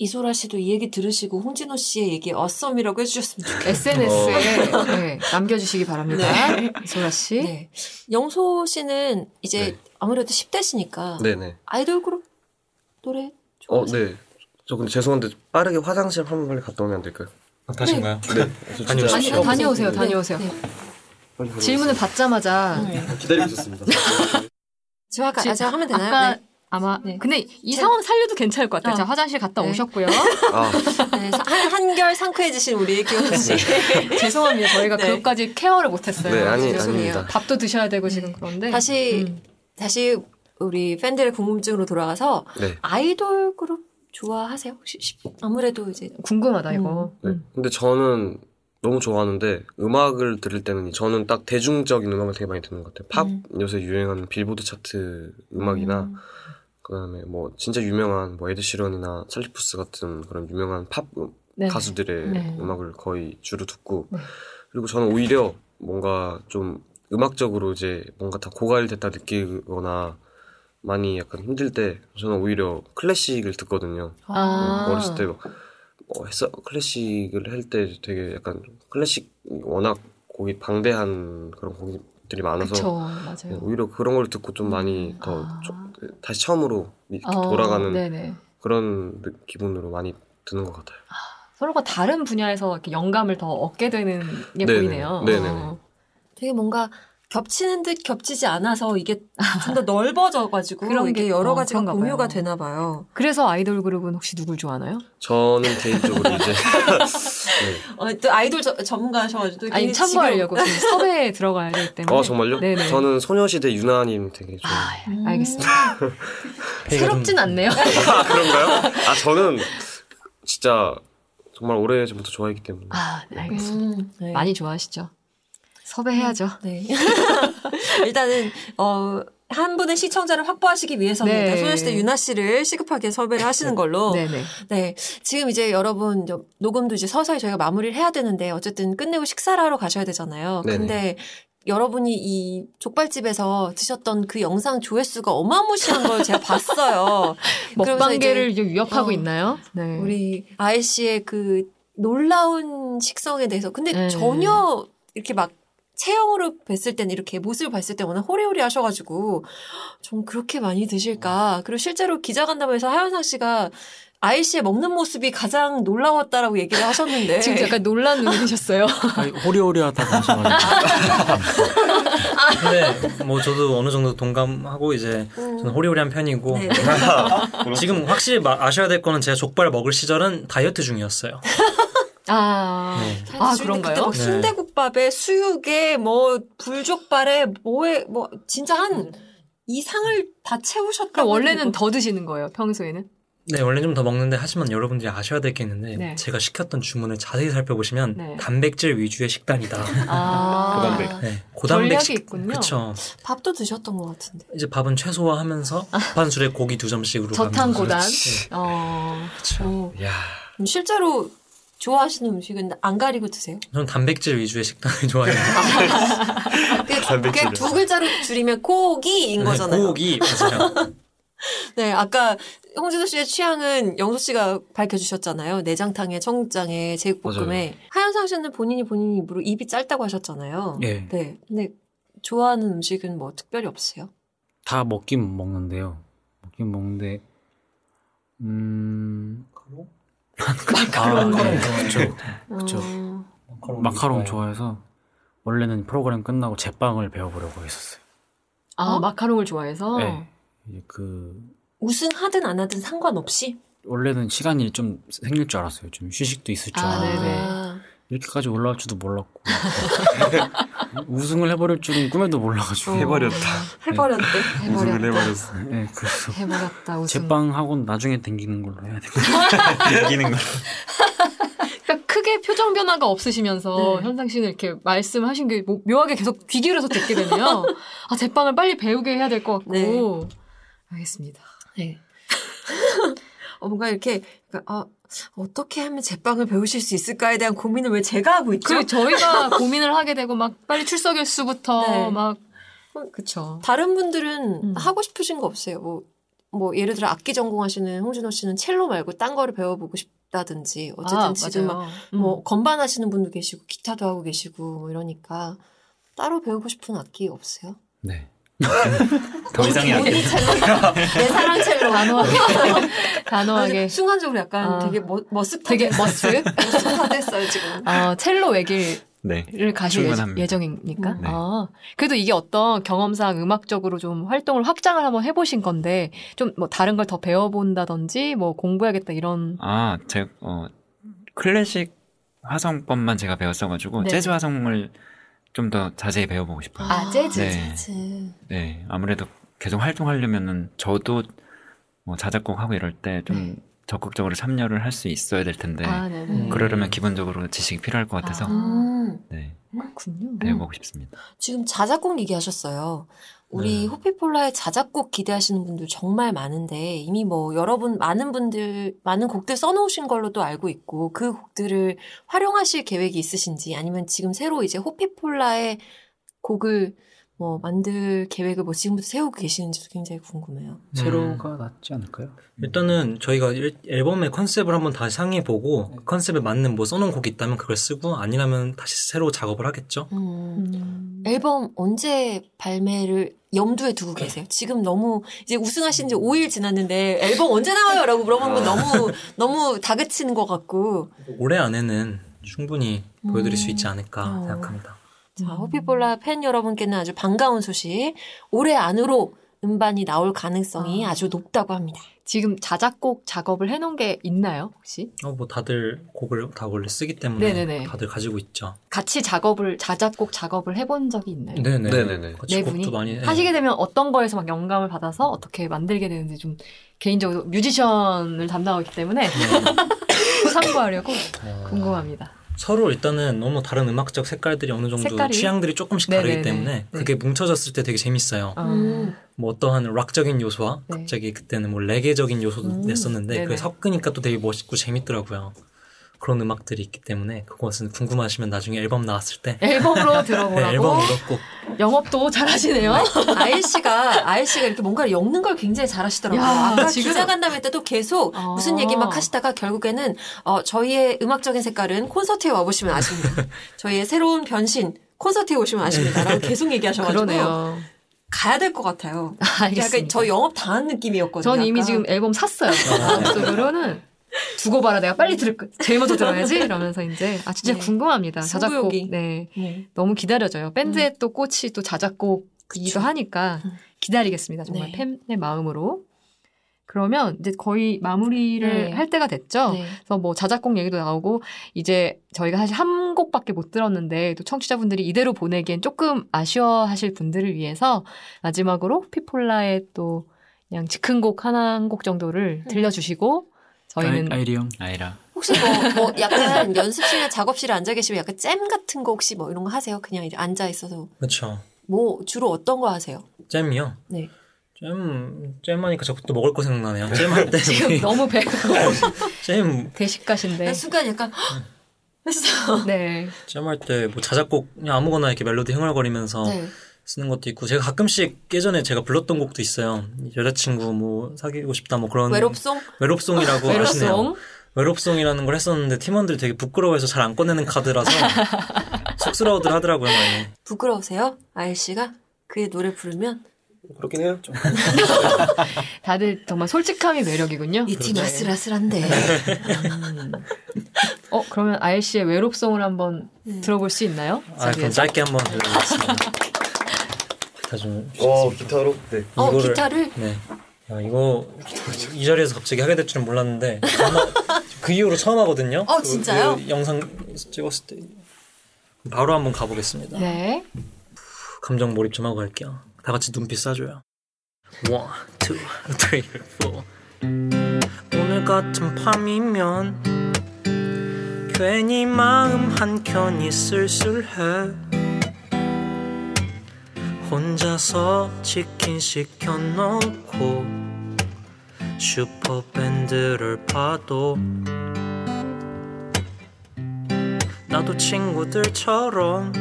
이소라 씨도 이 얘기 들으시고 홍진호 씨의 얘기 어썸이라고 해주셨으면 좋겠어요. SNS에 네, 남겨주시기 바랍니다. 이소라 씨. 네. 영소 씨는 이제 네. 아무래도 10대시니까 네네 아이돌 그룹 노래 어 좋아하세요? 네. 저 근데 죄송한데 빠르게 화장실 한 번 빨리 갔다 오면 안 될까요? 다신가요? 네. 다니, 시간 다녀오세요, 없어서 다녀오세요. 네. 질문을 받자마자 네. 기다리고 있었습니다. 지금 아까 지- 하면 되나요? 아까 네. 아마 네. 근데 이 제- 상황 살려도 괜찮을 것 같아요. 어. 자 화장실 갔다 네. 오셨고요. 아, 네. 한, 한결 상쾌해지신 우리 기훈 씨. 죄송합니다. 저희가 네. 그것까지 케어를 못했어요. 네, 아니, 죄송해요. 아닙니다. 밥도 드셔야 되고 지금 그런데 다시 음. 다시 우리 팬들의 궁금증으로 돌아가서 네. 아이돌 그룹 좋아하세요? 혹시 시- 아무래도 이제 궁금하다 이거. 네. 음. 근데 저는 너무 좋아하는데 음악을 들을 때는 저는 딱 대중적인 음악을 되게 많이 듣는 것 같아요. 팝 음. 요새 유행하는 빌보드 차트 음악이나 음. 그다음에 뭐 진짜 유명한 뭐 에드 시런이나 찰리 푸스 같은 그런 유명한 팝 음- 네. 가수들의 네. 음악을 거의 주로 듣고 네. 그리고 저는 오히려 뭔가 좀 음악적으로 이제 뭔가 다 고갈됐다 느끼거나 많이 약간 힘들 때 저는 오히려 클래식을 듣거든요. 아. 네, 어렸을 때 막, 어, 했어 클래식을 할 때 되게 약간 클래식 워낙 곡이 방대한 그런 곡 들이 많아서 그쵸 네. 오히려 그런 걸 듣고 좀 많이 더 아. 좀 다시 처음으로 어, 돌아가는 네네. 그런 느- 기분으로 많이 드는 것 같아요. 서로가 다른 분야에서 영감을 더 얻게 되는 게 네네. 보이네요. 네네네. 어. 되게 뭔가 겹치는 듯 겹치지 않아서 이게 좀 더 넓어져가지고 그런 게- 여러 어, 가지가 공유가 봐요. 되나 봐요. 그래서 아이돌 그룹은 혹시 누굴 좋아하나요? 저는 개인적으로 이제 네. 어, 또 아이돌 저- 전문가셔가지고 또 아니 참고하려고 섭외에 들어가야 되기 때문에. 어 정말요? 네네. 저는 소녀시대 유나님 되게 좋아해요. 아, 지금- 알겠습니다. 폐기가 좀- 새롭진 않네요. 아 그런가요? 아 저는 진짜 정말 오래 전부터 좋아했기 때문에 아, 네, 알겠습니다. 음, 네. 많이 좋아하시죠? 섭외해야죠. 네. 일단은 어. 한 분의 시청자를 확보하시기 위해서는 네. 소녀시대 유나 씨를 시급하게 섭외를 하시는 걸로. 네네. 네. 지금 이제 여러분, 녹음도 이제 서서히 저희가 마무리를 해야 되는데, 어쨌든 끝내고 식사를 하러 가셔야 되잖아요. 네네. 근데 여러분이 이 족발집에서 드셨던 그 영상 조회수가 어마무시한 걸 제가 봤어요. 먹방계를 위협하고 어, 있나요? 네. 우리 아이 씨의 그 놀라운 식성에 대해서. 근데 네. 전혀 이렇게 막 체형으로 뵀을 때는 이렇게 모습을 봤을 때 워낙 호리호리 하셔가지고 좀 그렇게 많이 드실까. 그리고 실제로 기자간담회에서 하현상 씨가 아이 씨의 먹는 모습이 가장 놀라웠다라고 얘기를 하셨는데. 지금 약간 놀란 눈이셨어요. 호리호리하다고 하셔가지고 근데 뭐 저도 어느 정도 동감하고 이제 저는 호리호리한 편이고 네. 지금 확실히 마- 아셔야 될 거는 제가 족발 먹을 시절은 다이어트 중이었어요. 아, 네. 아 그런가요? 막 네. 순대국밥에 수육에 뭐 불족발에 뭐에 뭐 진짜 한 이상을 다 채우셨다고. 그럼 원래는 더 드시는 거예요, 평소에는? 네, 원래 좀 더 먹는데 하지만 여러분들이 아셔야 될 게 있는데 네. 제가 시켰던 주문을 자세히 살펴보시면 네. 단백질 위주의 식단이다. 아, 고단백. 네, 고단백 식 있군요. 그쵸. 밥도 드셨던 것 같은데. 이제 밥은 최소화하면서 한 술에 고기 두 점씩으로 저탄 고단. 네, 어. 어, 야 실제로 좋아하시는 음식은 안 가리고 드세요? 저는 단백질 위주의 식단을 좋아해요. 그게, 단백질을. 그게 두 글자로 줄이면 고기인 거잖아요. 네, 고기 맞아요. 네, 아까 홍진호 씨의 취향은 영수 씨가 밝혀주셨잖아요. 내장탕에 청국장에 제육볶음에 하현상 씨는 본인이 본인 입으로 입이 짧다고 하셨잖아요. 예. 네, 근데 좋아하는 음식은 뭐 특별히 없으세요? 다 먹긴 먹는데요. 먹긴 먹는데 음 마카롱 아, 네, 그렇죠. 어, 마카롱 좋아해서 원래는 프로그램 끝나고 제빵을 배워보려고 했었어요. 아 어? 마카롱을 좋아해서. 네. 이제 그 우승하든 안 하든 상관없이? 원래는 시간이 좀 생길 줄 알았어요. 좀 휴식도 있을 줄 아, 알았는데 네네. 아, 이렇게까지 올라올 줄도 몰랐고 우승을 해버릴 줄은 꿈에도 몰라가지고 해버렸다. 해버렸대. 우승을 해버렸다. 해버렸어. 네, 그래서 해버렸다. 우승. 제빵하고는 나중에 댕기는 걸로 해야 돼. 이기는 거. 그러니까 크게 표정 변화가 없으시면서 네. 현상 씨는 이렇게 말씀하신 게 뭐- 묘하게 계속 귀 기울여서 듣게 되네요. 아 제빵을 빨리 배우게 해야 될 것 같고. 네. 알겠습니다. 네. 어, 뭔가 이렇게, 그러니까, 아, 어떻게 하면 제빵을 배우실 수 있을까에 대한 고민을 왜 제가 하고 있죠? 그리고 저희가 고민을 하게 되고 막 빨리 출석 일수부터 네. 막 그쵸. 다른 분들은 음. 하고 싶으신 거 없어요? 뭐, 뭐, 예를 들어 악기 전공하시는 홍진호 씨는 첼로 말고 딴 거를 배워보고 싶다든지, 어쨌든 아, 지금 막, 맞아요. 음. 뭐, 건반 하시는 분도 계시고, 기타도 하고 계시고, 뭐 이러니까, 따로 배우고 싶은 악기 없어요? 네. 더 이상이 안 돼. 내 사랑 첼로. 단호하게 단호하게 순간적으로 약간 아. 되게 머, 머쓱하게. 되게 머쓱? 머쓱하됐어요, 지금. 어, 첼로 외길 네. 를 가실 예정- 충분합니다. 예정입니까? 음. 네. 아, 그래도 이게 어떤 경험상 음악적으로 좀 활동을 확장을 한번 해보신 건데, 좀 뭐 다른 걸 더 배워본다든지, 뭐 공부해야겠다 이런. 아, 제, 어, 클래식 화성법만 제가 배웠어가지고, 네. 재즈 화성을 좀 더 자세히 배워보고 싶어요. 아, 재즈. 네. 재즈. 네, 아무래도 계속 활동하려면은 저도 뭐 자작곡 하고 이럴 때좀 네. 적극적으로 참여를 할 수 있어야 될 텐데 아, 네네. 음. 그러려면 기본적으로 지식이 필요할 것 같아서 음, 네, 그렇군요. 배워보고 싶습니다. 지금 자작곡 얘기하셨어요. 우리 네. 호피폴라의 자작곡 기대하시는 분들 정말 많은데 이미 뭐 여러분 많은 분들 많은 곡들 써놓으신 걸로 도 알고 있고 그 곡들을 활용하실 계획이 있으신지 아니면 지금 새로 이제 호피폴라의 곡을 뭐 만들 계획을 뭐 지금부터 세우고 계시는지도 굉장히 궁금해요. 세로가 낫지 않을까요? 일단은 저희가 일- 앨범의 컨셉을 한번 다시 상의해 보고 그 컨셉에 맞는 뭐 써놓은 곡이 있다면 그걸 쓰고 아니라면 다시 새로 작업을 하겠죠. 음. 음. 앨범 언제 발매를 염두에 두고 계세요? 지금 너무 이제 우승하신 지 5일 지났는데 앨범 언제 나와요? 라고 물어보는 건 너무 너무 다그치는 것 같고 올해 안에는 충분히 보여드릴 수 있지 음. 않을까 어. 생각합니다. 자, 호피폴라 팬 여러분께는 아주 반가운 소식. 올해 안으로 음반이 나올 가능성이 아. 아. 주 높다고 합니다. 지금 자작곡 작업을 해놓은 게 있나요, 혹시? 어, 뭐 다들 곡을 다 원래 쓰기 때문에 네네네. 다들 가지고 있죠. 같이 작업을, 자작곡 작업을 해본 적이 있나요? 네네. 네네네. 같이 네 곡도 분이 많이 해. 하시게 되면 어떤 거에서 막 영감을 받아서 어떻게 만들게 되는지 좀 개인적으로 뮤지션을 담당하고 있기 때문에 참고하려고 어, 궁금합니다. 서로 일단은 너무 다른 음악적 색깔들이 어느 정도 색깔이? 취향들이 조금씩 네네네. 다르기 때문에 네. 그게 뭉쳐졌을 때 되게 재밌어요. 아, 음. 뭐 어떠한 락적인 요소와 네. 갑자기 그때는 뭐 레게적인 요소도 음, 냈었는데. 그게 섞으니까 또 되게 멋있고 재밌더라고요. 그런 음악들이 있기 때문에 그것은 궁금하시면 나중에 앨범 나왔을 때 앨범으로 네, 들어보라고 앨범으로 꼭 영업도 잘하시네요. 아일 씨가 아일 씨가 이렇게 뭔가를 엮는 걸 굉장히 잘하시더라고요. 야, 아까 지금- 기자 간담회 때도 계속 아. 무슨 얘기 막 하시다가 결국에는 어, 저희의 음악적인 색깔은 콘서트에 와보시면 아십니다. 저희의 새로운 변신 콘서트에 오시면 아십니다라고 계속 얘기하셔가지고 그러네요. 가야 될 것 같아요. 알겠습니다. 약간 저 영업 당한 느낌이었거든요. 전 이미 아까. 지금 앨범 샀어요. 마음속으로는 두고 봐라. 내가 빨리 들을 거, 제일 먼저 들어야지. 이러면서 이제 아 진짜 네. 궁금합니다. 자작곡. 네. 네. 너무 기다려져요. 밴드의 또 꽃이 또 자작곡이기도. 하니까 음. 기다리겠습니다. 정말 네. 팬의 마음으로. 그러면 이제 거의 마무리를 네. 할 때가 됐죠. 네. 그래서 뭐 자작곡 얘기도 나오고 이제 저희가 사실 한 곡밖에 못 들었는데 또 청취자분들이 이대로 보내기엔 조금 아쉬워하실 분들을 위해서 마지막으로 피폴라의 또 그냥 즉흥 곡 하나 한 곡 정도를 들려주시고 저희는 아이, 아이 리형 아이라 혹시 뭐, 뭐 약간 연습실이나 작업실에 앉아 계시면 약간 잼 같은 거 혹시 뭐 이런 거 하세요? 그냥 이제 앉아 있어서 그렇죠. 뭐 주로 어떤 거 하세요? 잼이요. 네. 잼 잼하니까 자꾸 또 먹을 거 생각나네요. 잼할 때 지금 너무 배가 잼 대식가신데 나 순간 약간 했어. 네. 잼할 때 뭐 자작곡 그냥 아무거나 이렇게 멜로디 흥얼거리면서 네. 쓰는 것도 있고 제가 가끔씩 예전에 제가 불렀던 곡도 있어요. 여자친구 뭐 사귀고 싶다 뭐 그런 외롭송? 외롭송이라고 하시네요. 외롭송 외롭송이라는 걸 했었는데 팀원들이 되게 부끄러워해서 잘 안 꺼내는 카드라서 쑥스러워들 하더라고요 많이. 부끄러우세요? 아일 씨가 그 노래 부르면 그렇긴 해요. 좀. 다들 정말 솔직함이 매력이군요. 이팀 아슬아슬한데. 어 그러면 아일 씨의 외롭송을 한번 음. 들어볼 수 있나요? 아 그럼? 짧게 한번 들려드리겠습니다. 기타 좀 어 기타로? 네. 어 이거를- 기타를 네. 야, 이거 이 자리에서 갑자기 하게 될 줄은 몰랐는데 아마 그 이후로 처음 하거든요. 어, 그- 진짜요? 그 영상 찍었을 때 바로 한번 가보겠습니다. 네. 감정 몰입 좀 하고 갈게요. 다 같이 눈빛 쏴줘요. One, two, three, four. 오늘 같은 밤이면 괜히 마음 한켠이 쓸쓸해. 혼자서 치킨 시켜놓고 슈퍼밴드를 봐도 나도 친구들처럼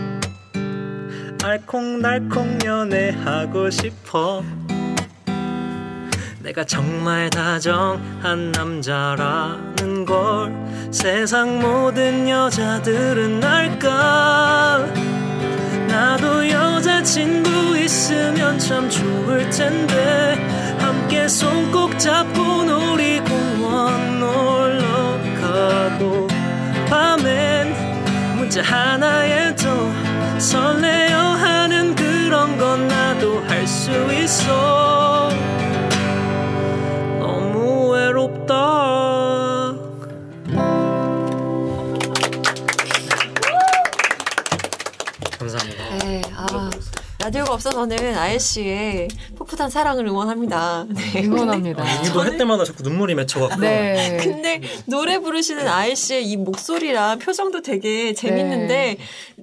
알콩달콩 연애하고 싶어. 내가 정말 다정한 남자라는 걸 세상 모든 여자들은 알까 나도 여자친구 있으면 참 좋을 텐데. 함께 손 꼭 잡고 놀이공원 놀러 가고. 밤엔 문자 하나에도 설레어 하는 그런 건 나도 할 수 있어. 너무 외롭다 라디오가 없어서는 아예 씨의 풋풋한 사랑을 응원합니다. 네. 응원합니다. 얘기도 할 때마다 자꾸 눈물이 맺혀갖고 네. 근데 노래 부르시는 아이 씨의 이 목소리랑 표정도 되게 재밌는데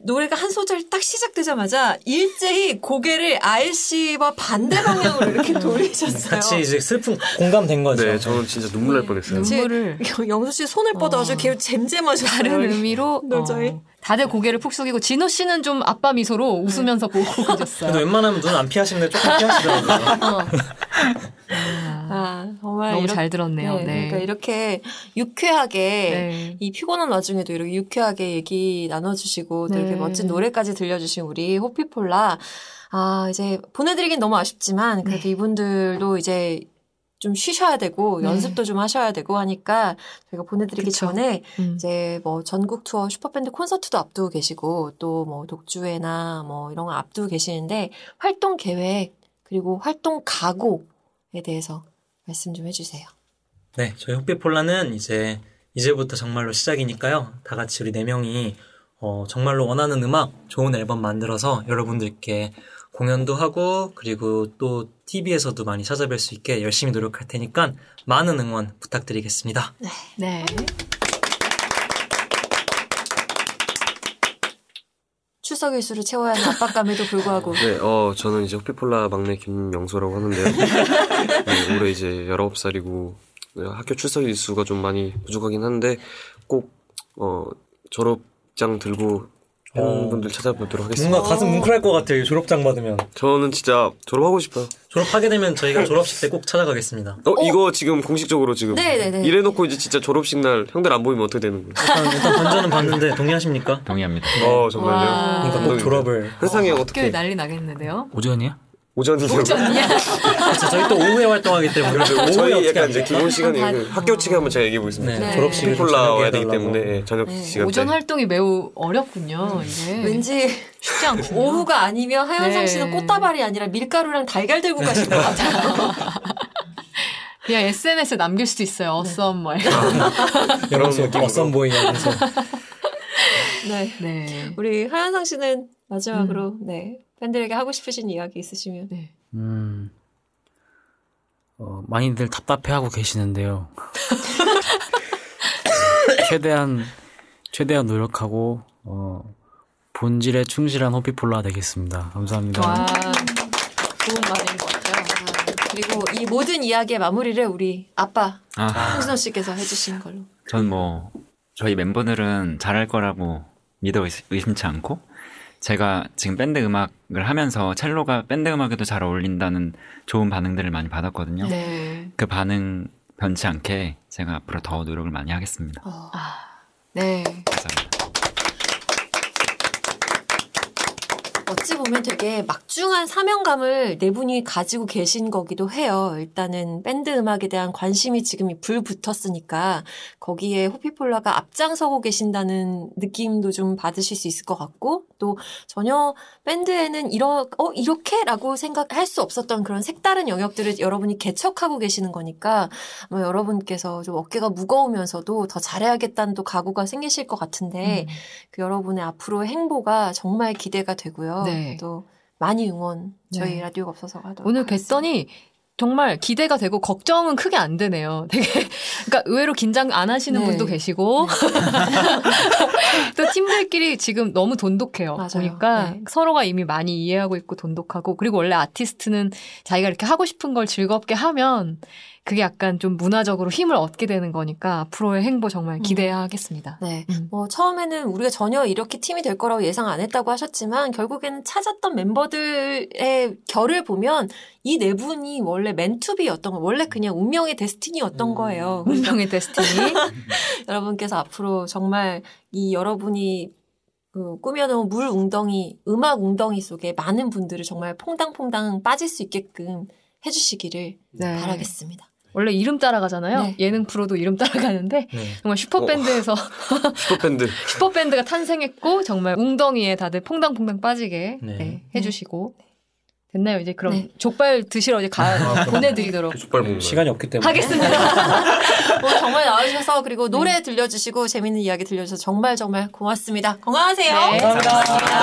노래가 한 소절 딱 시작되자마자 일제히 고개를 아이 씨와 반대 방향으로 이렇게 돌리셨어요. 같이 이제 슬픈 공감된 거죠. 네, 저는 진짜 눈물 날 뻔했어요. 눈물을 영수 씨 손을 뻗어가지고 걔 잼잼하셨어요. 다른 의미로 도저히. 어, 다들 고개를 푹 숙이고 진호 씨는 좀 아빠 미소로 웃으면서 보고 계셨어요. 웬만하면 눈 안 피하시는데 조금 피하시더라고요. 어. 아, 정말 너무 이렇게, 잘 들었네요. 네. 그러니까 이렇게 유쾌하게 네. 이 피곤한 와중에도 이렇게 유쾌하게 얘기 나눠주시고 또 이렇게 네. 멋진 노래까지 들려주신 우리 호피폴라 아 이제 보내드리긴 너무 아쉽지만 그래도 네. 이분들도 이제 좀 쉬셔야 되고 네. 연습도 좀 하셔야 되고 하니까 저희가 보내드리기 그쵸. 전에 음. 이제 뭐 전국 투어 슈퍼밴드 콘서트도 앞두고 계시고 또 뭐 독주회나 뭐 이런 거 앞두고 계시는데 활동 계획 그리고 활동 각오에 대해서 말씀 좀 해주세요. 네, 저희 흑비폴라는 이제 이제부터 정말로 시작이니까요. 다 같이 우리 네 명이 어, 정말로 원하는 음악, 좋은 앨범 만들어서 여러분들께 공연도 하고 그리고 또 TV에서도 많이 찾아뵐 수 있게 열심히 노력할 테니까 많은 응원 부탁드리겠습니다. 네. 추석 일수를 채워야 하는 압박감에도 불구하고 네, 어, 저는 이제 호피폴라 막내 김영수라고 하는데요. 네, 올해 이제 19살이고, 학교 출석 일수가 좀 많이 부족하긴 한데, 꼭, 어, 졸업장 들고 팬분들 찾아보도록 하겠습니다. 뭔가 가슴 뭉클할 것 같아요. 이 졸업장 받으면. 저는 진짜 졸업하고 싶어요. 졸업하게 되면 저희가 졸업식 때 꼭 찾아가겠습니다. 어, 이거 지금 공식적으로 지금. 네네네. 이래놓고 이제 진짜 졸업식 날 형들 안 보이면 어떻게 되는 거예요? 일단, 일단 건전은 봤는데 동의하십니까? 동의합니다. 어, 정말요? 와. 그러니까 꼭 졸업을. 회상이 형 학교에 어떻게? 난리 나겠는데요. 오전이야? 오전이요? 그렇죠. 저희 또 오후에 활동하기 때문에 오후에 저희 약간 안 이제? 기본 시간이 반- 그 학교 측에 한번 제가 얘기해 보겠습니다. 네, 네. 폴라 저녁에 와야 되기. 때문에 예, 저녁 네. 시간 오전 활동이 매우 어렵군요. 이게 왠지 쉽지 않군요. 오후가 아니면 하현성 네. 씨는 꽃다발이 아니라 밀가루랑 달걀 들고 가실 것 같아요. 그냥 SNS에 남길 수도 있어요. 어썸 뭐. 여러분 어썸 보이냐면서 네. 네. 우리 하현성 씨는 마지막으로 음. 네 팬들에게 하고 싶으신 이야기 있으시면 네. 음, 어, 많이들 답답해하고 계시는데요. 최대한 최대한 노력하고 어, 본질에 충실한 호피폴라 되겠습니다. 감사합니다. 와. 좋은 말인 것 같아요. 그리고 이 모든 이야기의 마무리를 우리 아빠 아, 홍진호 씨께서 해주시는 걸로. 전 뭐 저희 멤버들은 잘할 거라고 믿어 의심- 의심치 않고 제가 지금 밴드 음악을 하면서 첼로가 밴드 음악에도 잘 어울린다는 좋은 반응들을 많이 받았거든요. 네. 그 반응 변치 않게 제가 앞으로 더 노력을 많이 하겠습니다. 어, 네. 감사합니다. 어찌 보면 되게 막중한 사명감을 네 분이 가지고 계신 거기도 해요. 일단은 밴드 음악에 대한 관심이 지금 불 붙었으니까 거기에 호피폴라가 앞장서고 계신다는 느낌도 좀 받으실 수 있을 것 같고 또 전혀 밴드에는 이러, 어, 이렇게라고 생각할 수 없었던 그런 색다른 영역들을 여러분이 개척하고 계시는 거니까 뭐 여러분께서 좀 어깨가 무거우면서도 더 잘해야겠다는 또 각오가 생기실 것 같은데 그 여러분의 앞으로의 행보가 정말 기대가 되고요. 네. 또 많이 응원 저희 네. 라디오가 없어서 하도록 오늘. 뵀더니 정말 기대가 되고 걱정은 크게 안 되네요. 되게 그러니까 의외로 긴장 안 하시는 네. 분도 계시고 또 팀들끼리 지금 너무 돈독해요. 맞아요. 보니까 네. 서로가 이미 많이 이해하고 있고 돈독하고 그리고 원래 아티스트는 자기가 이렇게 하고 싶은 걸 즐겁게 하면 그게 약간 좀 문화적으로 힘을 얻게 되는 거니까 앞으로의 행보 정말 기대하겠습니다. 네. 음. 뭐 처음에는 우리가 전혀 이렇게 팀이 될 거라고 예상 안 했다고 하셨지만 결국에는 찾았던 멤버들의 결을 보면 이 네 분이 원래 맨투비였던 거 원래 그냥 운명의 데스티니였던 음. 거예요. 그러니까 운명의 데스티니. 여러분께서 앞으로 정말 이 여러분이 그 꾸며놓은 물 웅덩이, 음악 웅덩이 속에 많은 분들을 정말 퐁당퐁당 빠질 수 있게끔 해주시기를 네. 바라겠습니다. 원래 이름 따라가잖아요. 네. 예능 프로도 이름 따라가는데 네. 정말 슈퍼밴드에서 슈퍼밴드. 슈퍼밴드가 탄생했고 정말 웅덩이에 다들 퐁당퐁당 빠지게 네. 네, 해주시고 됐나요? 이제 그럼 네. 족발 드시러 이제 가 보내드리도록 족발 먹는 시간이 없기 때문에 하겠습니다. 오늘 정말 나와주셔서 그리고 노래 들려주시고 재밌는 이야기 들려주셔서 정말 정말 고맙습니다. 건강하세요. 네. 감사합니다.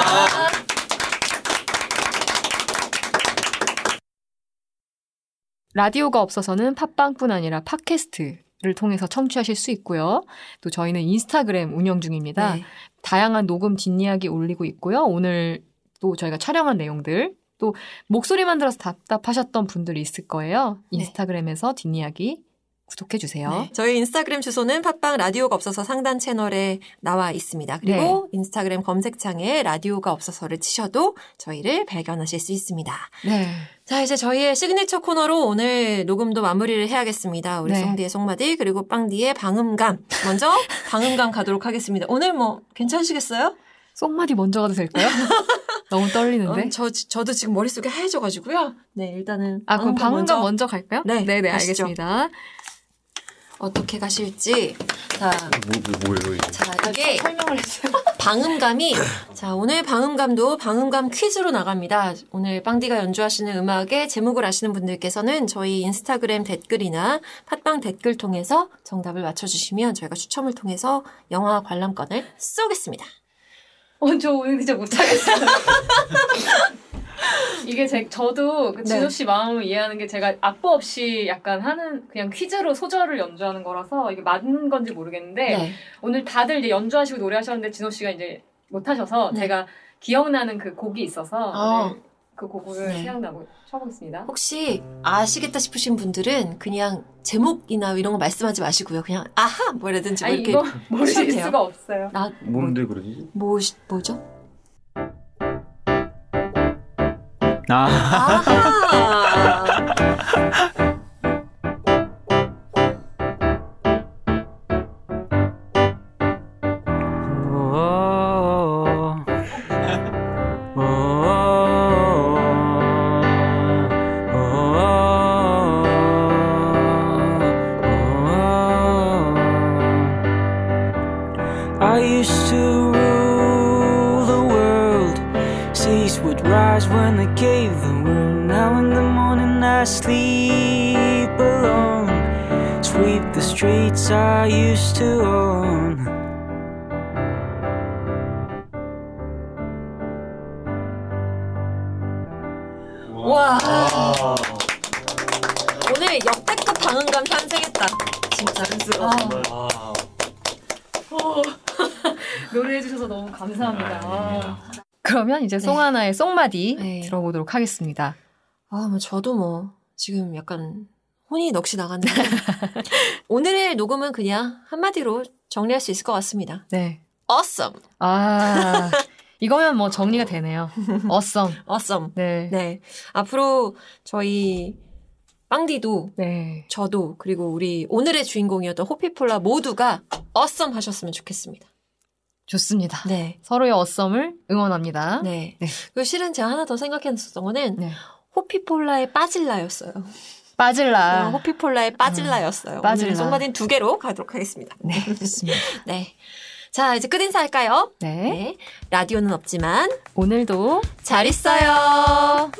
라디오가 없어서는 팟빵뿐 아니라 팟캐스트 를 통해서 청취하실 수 있고요. 또 저희는 인스타그램 운영 중입니다. 네. 다양한 녹음 뒷이야기 올리고 있고요. 오늘 또 저희가 촬영한 내용들 또 목소리만 들어서 답답하셨던 분들이 있을 거예요. 네. 인스타그램에서 뒷이야기 구독해 주세요. 네. 저희 인스타그램 주소는 팟빵 라디오가 없어서 상단 채널에 나와 있습니다. 그리고 인스타그램 검색창에 라디오가 없어서를 치셔도 저희를 발견하실 수 있습니다. 네. 자, 이제 저희의 시그니처 코너로 오늘 녹음도 마무리를 해야겠습니다. 우리 네. 송디의 송마디 그리고 빵디의 방음감. 먼저 방음감 가도록 하겠습니다. 오늘 뭐 괜찮으시겠어요? 쏙마디 먼저 가도 될까요? 너무 떨리는데. 어, 저 저도 지금 머릿속이 하얘져가지고요. 네, 일단은 아, 그럼 방금 먼저 먼저 갈까요? 네, 네, 네. 알겠습니다. 어떻게 가실지. 자, 뭐, 뭐, 뭐예요 이게? 자 이게 설명을 했어요. 방음감이 자 오늘 방음감도 방음감 퀴즈로 나갑니다. 오늘 빵디가 연주하시는 음악의 제목을 아시는 분들께서는 저희 인스타그램 댓글이나 팟빵 댓글 통해서 정답을 맞춰주시면 저희가 추첨을 통해서 영화 관람권을 쏘겠습니다. 어, 저 오늘 진짜 못하겠어요. 이게 제, 저도 그 진호 네. 씨 마음을 이해하는 게 제가 악보 없이 약간 하는 그냥 퀴즈로 소절을 연주하는 거라서 이게 맞는 건지 모르겠는데 네. 오늘 다들 이제 연주하시고 노래하셨는데 진호 씨가 이제 못 하셔서 네. 제가 기억나는 그 곡이 있어서 어. 그 곡을 네. 생각나고 쳐보겠습니다. 혹시 아시겠다 싶으신 분들은 그냥 제목이나 이런 거 말씀하지 마시고요. 그냥 아하 뭐 이라든지 뭐 아니 이렇게 모르실. 수가 없어요. 나 뭔데 그러지? 뭐, 뭐죠? 아, I gave the word. Now in the morning I sleep alone. Sweep the streets I used to own. 와. 오늘 역대급 방음감 탄생했다. 진짜. 아, 노래해 주셔서 너무 감사합니다. 그러면 이제 송하나의 송마디 네. 들어보도록 하겠습니다. 아, 뭐 저도 뭐 지금 약간 혼이 넋이 나갔는데 오늘의 녹음은 그냥 한마디로 정리할 수 있을 것 같습니다. 네. Awesome, 아, 이거면 뭐 정리가 되네요. awesome. awesome. 네. 네. 네, 앞으로 저희 빵디도 네. 저도 그리고 우리 오늘의 주인공이었던 호피폴라 모두가 awesome 하셨으면 좋겠습니다. 좋습니다. 네, 서로의 어썸을 응원합니다. 네. 네. 그리고 실은 제가 하나 더 생각했었던 거는 네. 호피폴라의 빠질라였어요. 빠질라. 어, 호피폴라의 빠질라였어요. 음, 빠질라. 송마딘 두 개로 가도록 하겠습니다. 네, 좋습니다. 네. 자, 이제 끝인사 할까요? 네. 네. 라디오는 없지만 오늘도 잘 있어요.